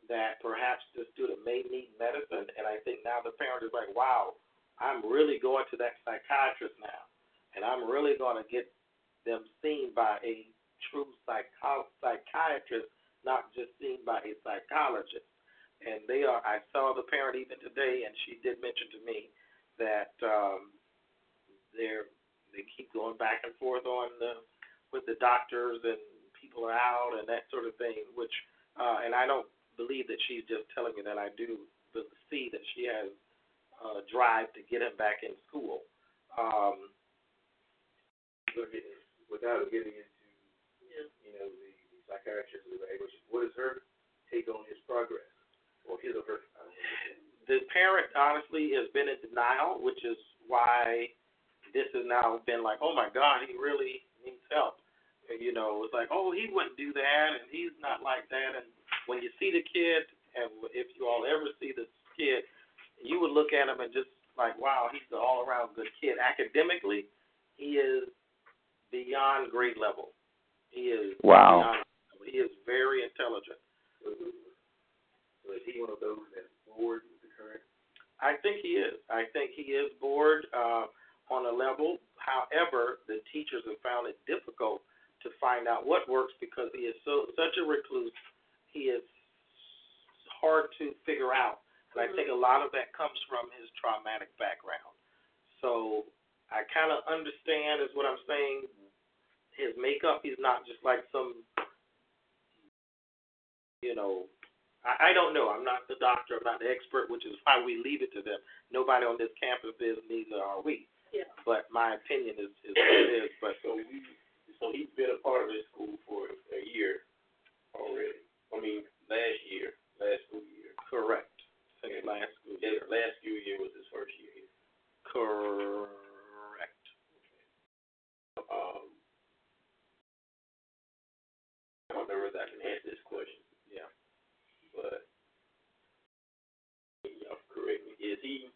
that perhaps the student may need medicine, and I think now the parent is like, wow, I'm really going to that psychiatrist now, and I'm really going to get them seen by a true psycho- psychiatrist, not just seen by a psychologist. And they are. I saw the parent even today, and she did mention to me that um, they're they keep going back and forth on the with the doctors and people are out and that sort of thing. Which, uh, and I don't believe that she's just telling me that. I do see that she has uh, drive to get him back in school. Um, Look at this, without getting into, you know, the, the psychiatrist evaluation, what is her take on his progress? Or his or her, I don't know. the parent honestly has been in denial, which is why this has now been like, oh my God, he really needs help. And, You know, it's like, oh, he wouldn't do that, and he's not like that. And when you see the kid, and if you all ever see this kid, you would look at him and just like, wow, he's an all-around good kid. Academically, he is beyond grade level. He is Wow. beyond, he is very intelligent. So is he one of those that's bored with the current? I think he is. I think he is bored uh, on a level. However, the teachers have found it difficult to find out what works because he is so such a recluse. He is hard to figure out, and I mm-hmm. think a lot of that comes from his traumatic background. So I kind of understand, is what I'm saying. His makeup, he's not just like some, you know, I, I don't know. I'm not the doctor. I'm not the expert, which is why we leave it to them. Nobody on this campus is, neither are we. Yeah. But my opinion is, is what it is. But So we, so he's been a part of this school for a year already. I mean, last year, last school year. correct. Since last school His year. last school year was his first year here. Correct. Um, I don't know if I can answer this question, Yeah. but y'all correct me. Is he?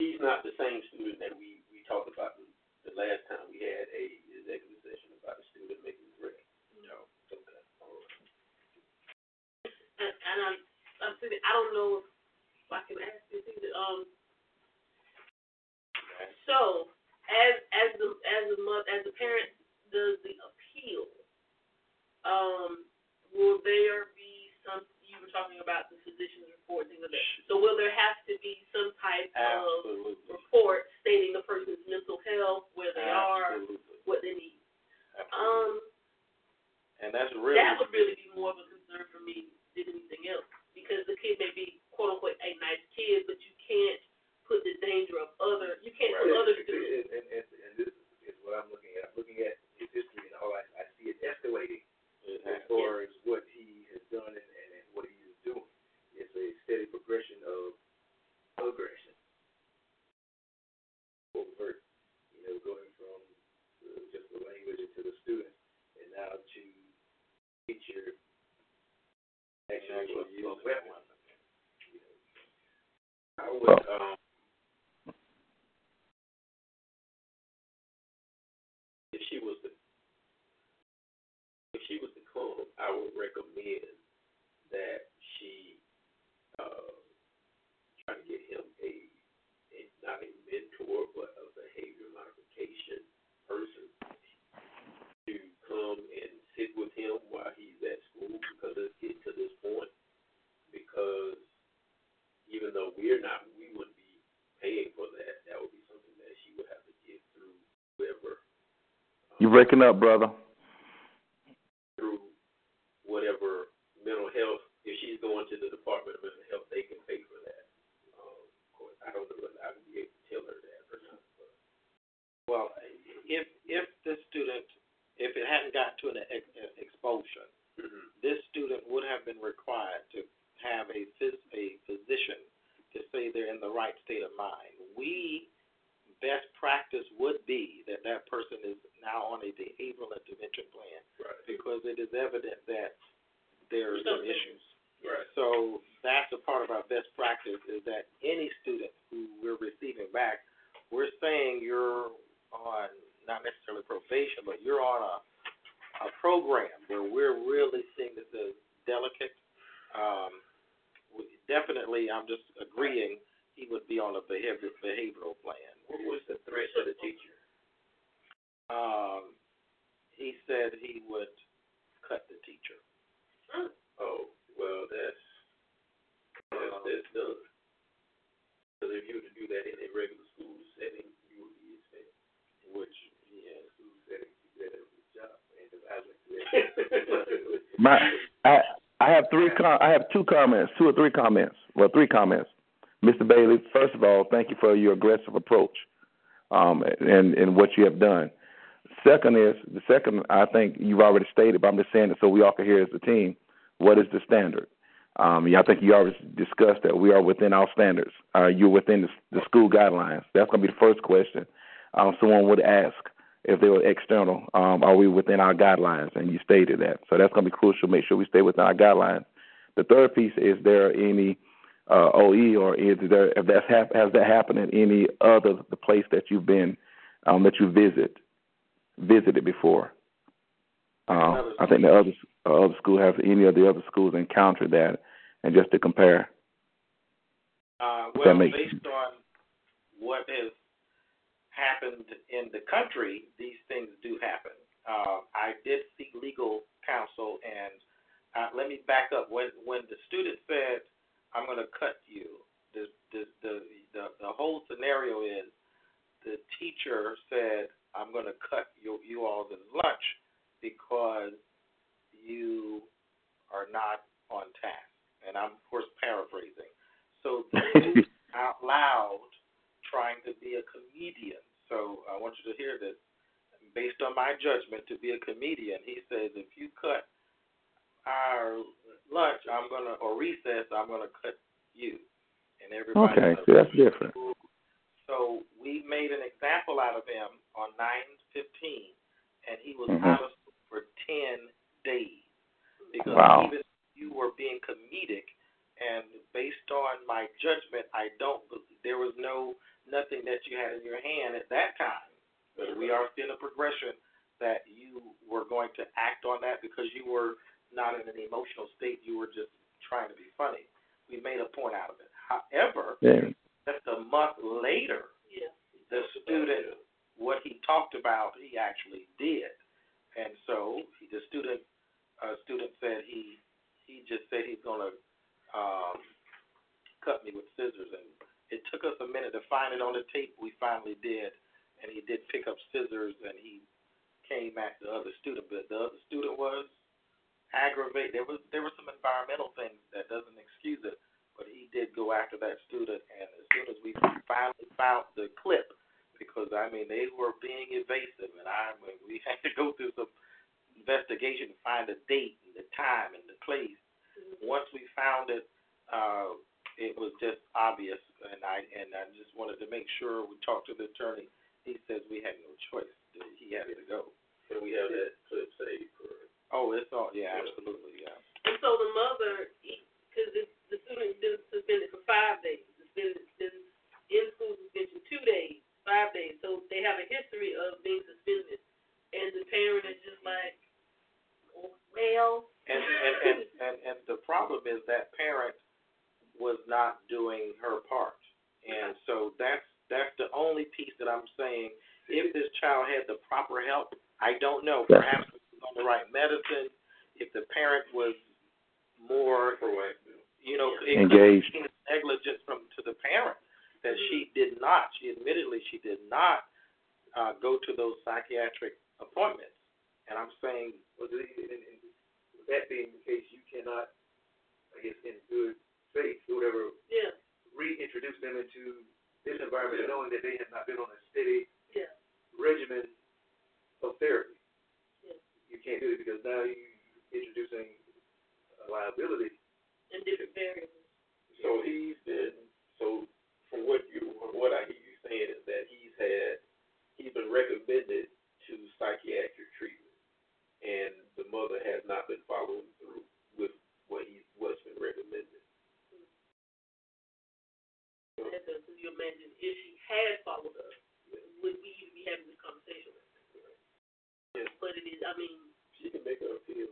He's not the same student that we we talked about the, the last time we had a executive session about the student making threat. Mm-hmm. No. Okay. All right. And, and I'm, I'm thinking, I don't know if I can ask this either. Um, so as as the as the mother as the parent does the appeal, um, will there be some? You were talking about the physician's report, things like that. So will there have to be some type of Absolutely. report stating the person's mental health, where they are, Absolutely. what they need? Absolutely. Um. and that's really that would really be more of a concern for me than anything else. Because the kid may be quote unquote a nice kid, but you can't put the danger of other you can't put other students And, and, and, and this is what I'm looking at. I'm looking at his history and all I, I see it escalating as far as what he has done and, and, and what he is doing. It's a steady progression of aggression. Overt, you know, going from uh, just the language into the student and now to teacher actually use weapons. You know, I would um if she was the if she was to come, I would recommend that she uh try to get him a, a not a mental Breaking up, brother? through whatever mental health. If she's going to the Department of Mental Health, they can pay for that. Um, of course, I don't know whether I would be able to tell her that or not. But Well, if if the student, if it hadn't gotten to an ex- expulsion, this student would have been required to have a phys- a physician to say they're in the right state of mind. We best practice would be that that person is now on a behavioral intervention plan right, because it is evident that there are some issues. right. So that's a part of our best practice is that any student who we're receiving back, we're saying you're on not necessarily probation, but you're on a a program where we're really seeing this as delicate. Um, we, definitely, I'm just agreeing he would be on a behavior, behavioral plan. What was the threat to the teacher? Um, he said he would cut the teacher. Oh, well, that's that's, that's done. Because if you were to do that in a regular school setting, you would be expected. Which, yeah. School setting, you better do a job, and if I went to My, I have three com- I have two comments, two or three comments. Well, three comments. Mr. Bailey, first of all, thank you for your aggressive approach, um, and and what you have done. Second is the second. I think you've already stated, but I'm just saying it so we all can hear as a team. What is the standard? Um, yeah, I think you already discussed that we are within our standards. Uh, you're within the, the school guidelines. That's going to be the first question. Um, someone would ask if they were external, um, are we within our guidelines? And you stated that. So that's going to be crucial. Make sure we stay within our guidelines. The third piece is there any uh, OE or is there if that's hap- has that happened in any other the place that you've been um, that you visit visited before? Um, I think the other uh, other school have any of the other schools encountered that, and just to compare. Uh, well, based on what has happened in the country, these things do happen. Uh, I did seek legal counsel, and uh, let me back up. When when the student said, "I'm going to cut you," the the, the the the whole scenario is the teacher said, "I'm going to cut you you all's lunch because you are not on task." And I'm of course paraphrasing. So (laughs) out loud trying to be a comedian. So I want you to hear this. Based on my judgment, to be a comedian, he says, if you cut our lunch, I'm gonna or recess, I'm gonna cut you. And everybody. Okay, so that's different. So we made an example out of him on 9:15, and he was Mhm. out of school for 10 days because Wow. even you were being comedic, and based on my judgment, I don't. There was no nothing that you had in your hand at that time. But we are seeing a progression that you were going to act on that because you were not in an emotional state. You were just trying to be funny. We made a point out of it. However, Yeah. just a month later, Yeah. the student, what he talked about, he actually did. And so he, the student, uh, student said he, he just said he's gonna um, cut me with scissors, and it took us a minute to find it on the tape. We finally did, and he did pick up scissors, and he came at the other student, but the other student was aggravated. There was there were some environmental things that doesn't excuse it, but he did go after that student, and as soon as we finally found the clip, because I mean they were being evasive, and I mean, we (laughs) had to go through some investigation to find the date and the time and the place. Once we found it, uh, it was just obvious, and I and I just wanted to make sure we talked to the attorney. He says we had no choice; he had to go. And we have that clip saved for. Oh, it's all yeah, absolutely, yeah. And so the mother, because the student's been suspended for five days, it's been, been in school suspension two days, five days. So they have a history of being suspended, and the parent is just like, well. And and and and, and the problem is that parent was not doing her part, and so that's that's the only piece that I'm saying. If this child had the proper help, I don't know. Yeah. Perhaps it was on the right medicine. If the parent was more, you know, it could Engaged. be negligence from to the parent that she did not. She admittedly she did not uh, go to those psychiatric appointments. And I'm saying, Well, the- and, and with that being the case, you cannot, I guess, in good faith, or whatever, Yeah, reintroduce them into this environment, knowing that they have not been on a steady yeah, regimen of therapy. Yeah. You can't do it because now you introducing a liability. and different variables. So he's been so from what you from what I hear you saying is that he's had he's been recommended to psychiatric treatment and the mother has not been following through with what he what's been recommended. And so, could you imagine if she had followed up, would we even be having this conversation? Yes. But it is, I mean, She can make her appeal.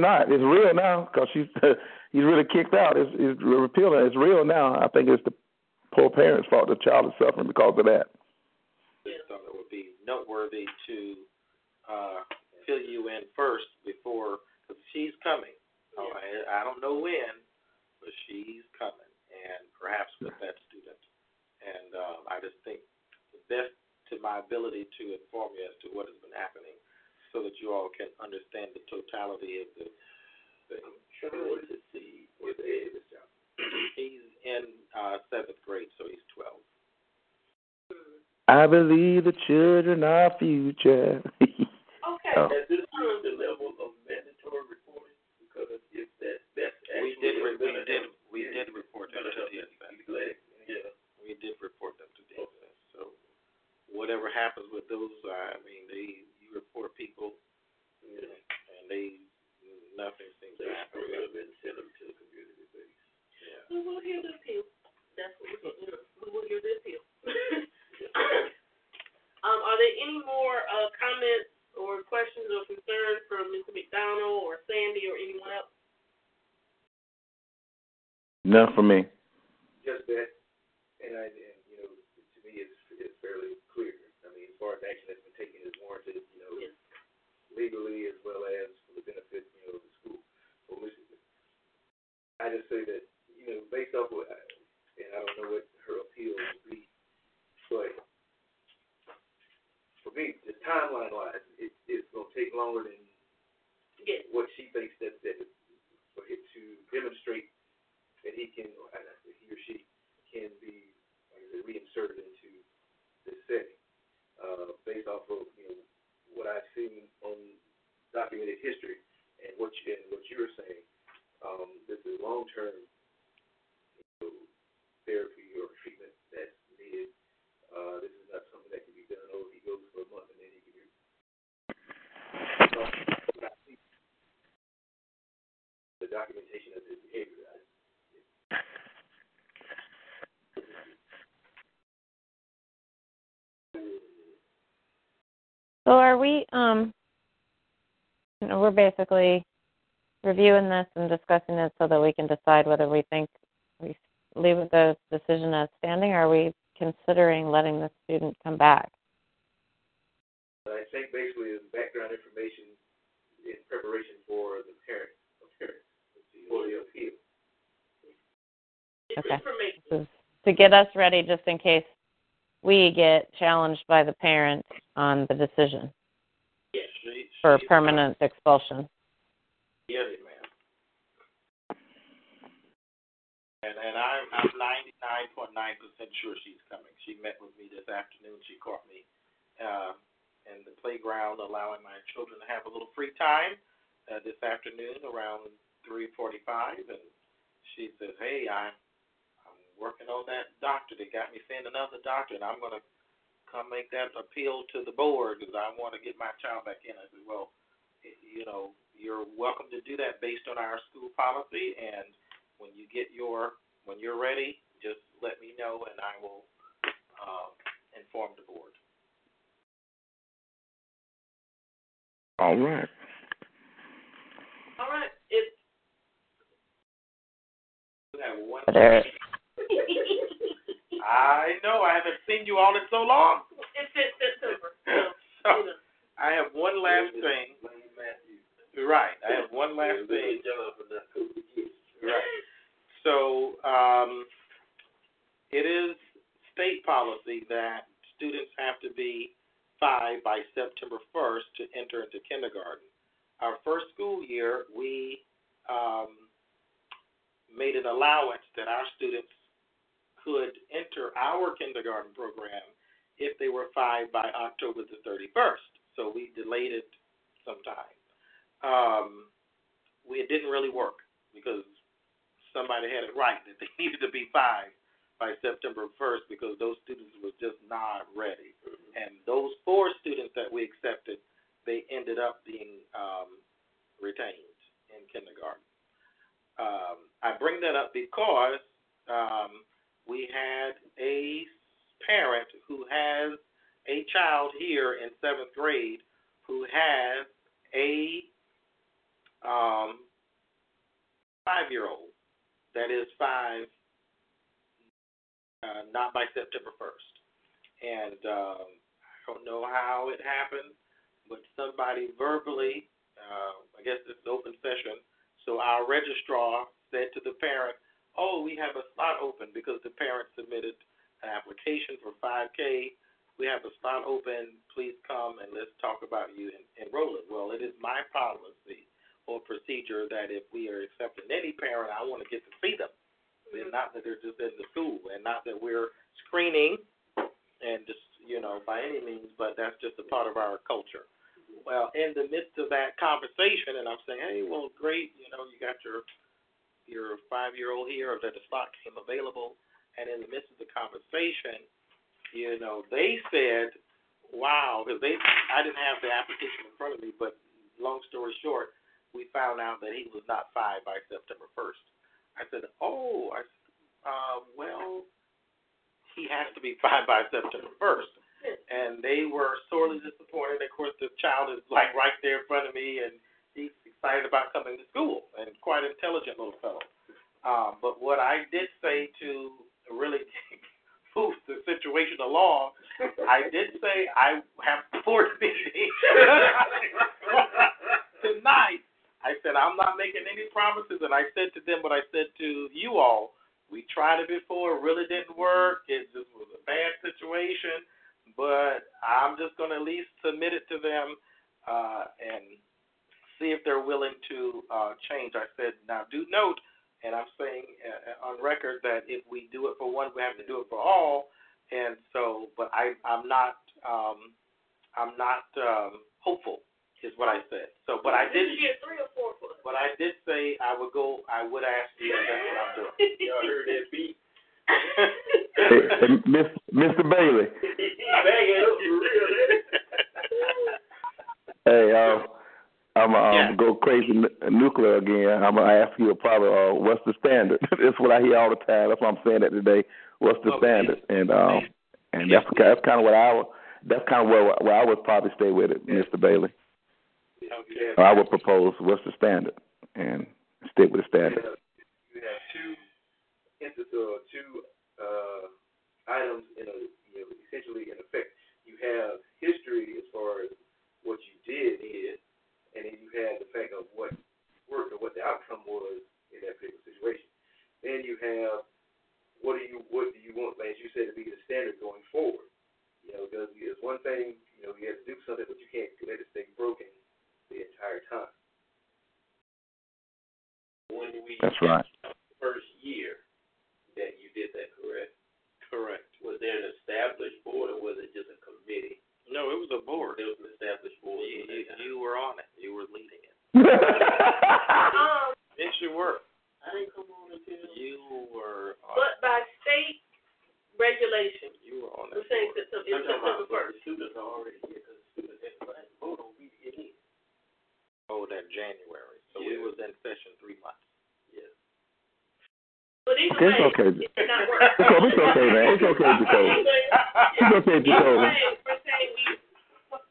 Probably, not. It's real now because she's (laughs) he's really kicked out. It's, it's repealing. It's real now. I think it's the poor parents' fault. The child is suffering because of that. just thought it would be noteworthy to uh, fill you in first before, because she's coming. Oh, I, I don't know when, but she's coming, and perhaps with that student. And uh, I just think the best to my ability to inform you as to what has been happening, so that you all can understand the totality of the thing. Trying what is it see what the age of this child? He's in uh, seventh grade, so he's twelve. I believe the children are future. okay. Oh. Has this reached the level of mandatory reporting? Because if that that's We actually did, a re- we mental did, health- we did report them mental to health DSS. neglect. Yeah. We did report them to DSS. So whatever happens with those, I mean, they, you report people, and they, nothing seems They to happen. spring up and send them to the community base. Yeah. We will hear the appeal. That's what we, you know, we will hear the appeal. um, are there any more uh, comments or questions or concerns from Mr. McDonald or Sandy or anyone else? None for me. That, and I, and you know, to me, it's it's fairly clear. I mean, as far as action that's been taken is warranted, you know, Yes. legally as well as for the benefit, you know, of the school. Holistically. I just say that, you know, based off what, I- and I don't know what her appeal would be, but for me, just timeline wise, it, it's gonna take longer than Yes. what she thinks that, that for him to demonstrate that he can, or uh, he or she can be reinserted into this setting, uh, based off of you know what I've seen on documented history and what you, and what you're saying. Um, this is long term you know, therapy or treatment that's needed. Uh, this is not something that can be done. Oh, he goes for a month and then he can be. So, the documentation of his behavior. I, So are we um you know, we're basically reviewing this and discussing it so that we can decide whether we think we leave the decision as standing or are we considering letting the student come back? I think basically the background information in preparation for the parent, parent for the appeal. Okay. information. This is to get us ready just in case we get challenged by the parent on the decision Yes. She- for permanent expulsion. Yes, ma'am. And and I'm I'm ninety nine point nine percent sure she's coming. She met with me this afternoon. She caught me uh, in the playground, allowing my children to have a little free time uh, this afternoon around three forty five, and she says, "Hey, I'm working on that doctor. They got me seeing another doctor, and I'm gonna come make that appeal to the board because I want to get my child back in." I said, "Well." you know, you're welcome to do that based on our school policy. And when you get your, when you're ready, just let me know and I will uh, inform the board. All right. All right. If We have one. There- I know I haven't seen you all in so long. it's in September, so. I have one last thing. Right. I have one last thing. Right. So um, it is state policy that students have to be five by September 1st to enter into kindergarten. Our first school year, we um, made an allowance that our students could enter our kindergarten program if they were five by October the 31st. So we delayed it some time. Um, we, it didn't really work because somebody had it right that they (laughs) needed to be five by September 1st because those students were just not ready. And those four students that we accepted, they ended up being um, retained in kindergarten. Um, I bring that up because um, we had a parent who has a child here in seventh grade who has a um, five year old that is five, uh, not by September 1st. And um, I don't know how it happened, but somebody verbally, uh, I guess is open session, so our registrar said to the parent, Oh, we have a slot open because the parent submitted an application for 5K. We have a slot open. Please come and let's talk about you and enroll it. Well, it is my policy or procedure that if we are accepting any parent, I want to get to see them. And mm-hmm. not that they're just in the school, and not that we're screening, and just you know by any means, but that's just a part of our culture. Mm-hmm. Well, in the midst of that conversation, and I'm saying, hey, well, great, you know, you got your your five year old here, or that the slot came available, and in the midst of the conversation, you know, they said, wow, because they I didn't have the application in front of me, but long story short, we found out that he was not five by September 1st. I said, oh, I, uh, well, he has to be (laughs) five by September 1st. And they were sorely disappointed. Of course, the child is like right there in front of me, and he's excited about coming to school, and quite intelligent little fellow. Um, but what I did say to really (laughs) move the situation along, I did say I have board meeting (laughs) tonight. I said I'm not making any promises, and I said to them what I said to you all. We tried it before, it really didn't work. It just was a bad situation, but I'm just going to at least submit it to them uh, and see if they're willing to uh, change. I said, now do note, and I'm saying uh, on record that if we do it for one, we have to do it for all. And so, but I, I'm not, um, I'm not um, hopeful, is what I said. So, but I did. Did get three or four foot? But I did say I would go. I would ask you, and that's what I'm doing. (laughs) Y'all heard that beat? Hey, hey, Miss, Mr. Bailey. (laughs) Bang it up for real, Hey, uh, I'm um, Yeah. go crazy nuclear again. I'm gonna ask you a probably uh, what's the standard? (laughs) that's what I hear all the time. That's why I'm saying that today. What's the Okay. standard? And um, and that's that's kind of what I. That's kind of where where I would probably stay with it, Mr. Bailey. Okay. I would propose what's the standard and stick with the You standard. have, you have two or two uh, items in a, you know, essentially in effect. You have history as far as what you did did, and then you have the fact of what worked or what the outcome was in that particular situation. Then you have what do you what do you want, as you said, to be the standard going forward. You know, because it's one thing, you know, you have to do something, but you can't let it stay broken the entire time. When we That's right. first year that you did that, correct? Correct. Was there an established board or was it just a committee? No, it was a board. There was an established board. You, you, you were on it. You were leading it. (laughs) Um, Yes, you were. I didn't come on until. You were. On, but by state regulation, you were on we're that saying board. September, I'm it's talking about September first. the students are already here because the students had to vote on we get in. Oh, that January. So we was in session three months. Yes. But either It's way, okay. it's not working. It's okay, man. It's okay, Jacob. It's okay, Either Jacob. way, we're saying we,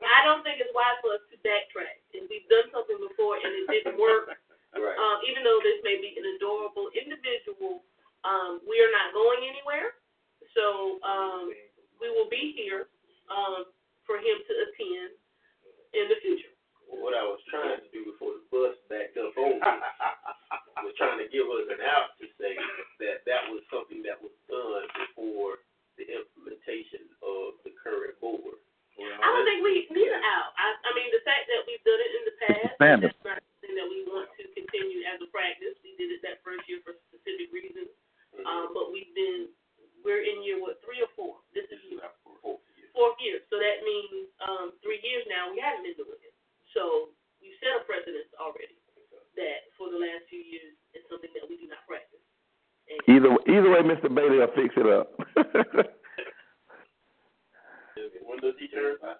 I don't think it's wise for us to backtrack. If we've done something before and it didn't work, Right. um, even though this may be an adorable individual, um, we are not going anywhere. So, um, we will be here, um, for him to attend in the future. what I was trying to do before the bus backed up over me (laughs) was trying to give us an out to say that that was something that was done before the implementation of the current board. I don't think we need an out. I, I mean, the fact that we've done it in the past, Standard. that's not something that we want to continue as a practice. We did it that first year for specific reasons. Um, but we've been, we're in year, what, three or four? This is year fourth year. So that means, um, three years now, we haven't been doing it. So we've set a precedent already that for the last few years, it's something that we do not practice. And Either either way, Mr. Bailey will fix it up. (laughs) When does he turn five?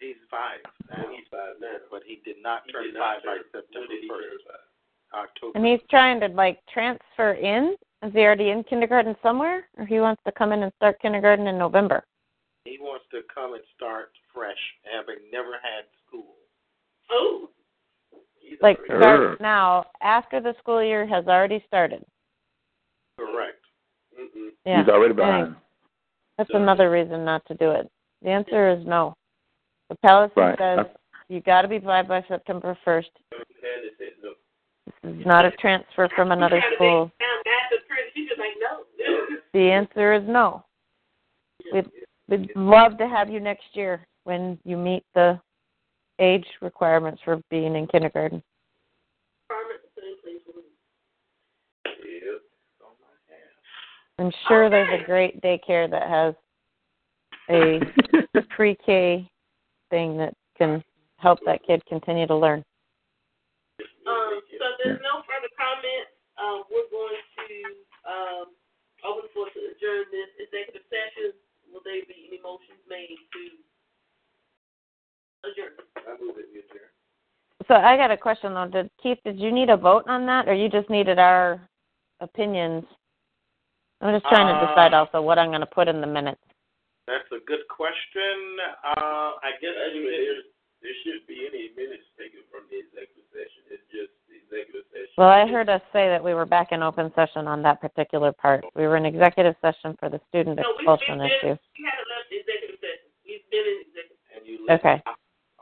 He's five now, He's five now. but he did not He turn did five by turn- September did he turn first. October. And he's trying to like transfer in. Is he already in kindergarten somewhere, or he wants to come in and start kindergarten in November? He wants to come and start fresh, having never had school. Oh, He's Like already- start now after the school year has already started. Correct. Mm-mm. Yeah. He's already behind. That's another reason not to do it. The answer is no. The policy Right. says you got to be live by September 1st. Candace. This is not a transfer from another school. make it sound massive pretty. She's just like, no. (laughs) The answer is no. We'd, we'd love to have you next year when you meet the age requirements for being in kindergarten. Requirements put in place for me. Yep. I'm sure there's a great daycare that has a (laughs) pre-K thing that can help that kid continue to learn. Um, so there's no further comments, um, we're going to, um, open for to adjourn this executive session. Will there be any motions made to adjourn? I move it, Mr. Chair. So I got a question though. Did Keith, did you need a vote on that, or you just needed our opinions? I'm just trying to decide Uh, also what I'm going to put in the minutes. That's a good question. Uh, I guess Actually, there, there shouldn't be any minutes taken from the executive session. It's just the executive session. Well, I heard us say that we were back in open session on that particular part. We were in executive session for the student No, we, we've expulsion been, issue. we haven't left executive session. We've been in executive. and you list Okay.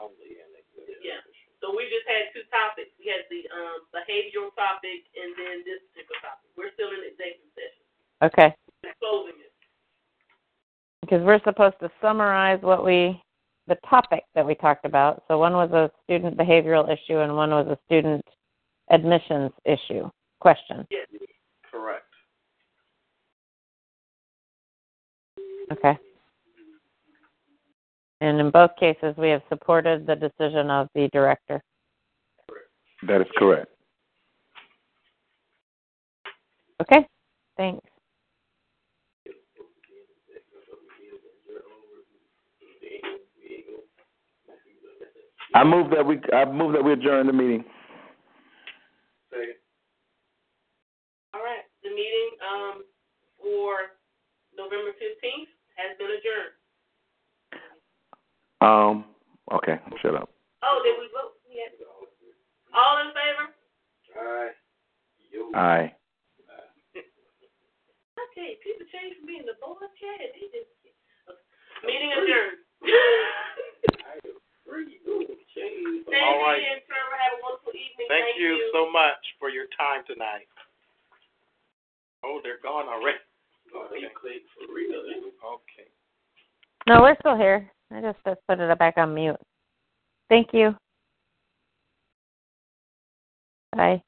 only in executive Yeah. session. So we just had two topics. We had the, um, behavioral topic and then this particular topic. We're still in executive session. Okay. We're closing it. Because we're supposed to summarize what we, the topic that we talked about. So one was a student behavioral issue and one was a student admissions issue, question. Yes. Correct. Okay. And in both cases, we have supported the decision of the director. That is correct. Okay, thanks. I move that we I move that we adjourn the meeting. Second. All right, the meeting, um, for November fifteenth has been adjourned. Um. Okay. Shut up. Oh, did we vote? We had to vote. All in favor? Aye. Aye. Okay, people change from being the board chair. They just meeting adjourned. Free. Ooh, change. Sandy All right. and Trevor have a wonderful evening. Thank, you, so much for your time tonight. Oh, they're gone already. Oh, he clicked for real. Okay. No, we're still here. I just put it back on mute. Thank you. Bye.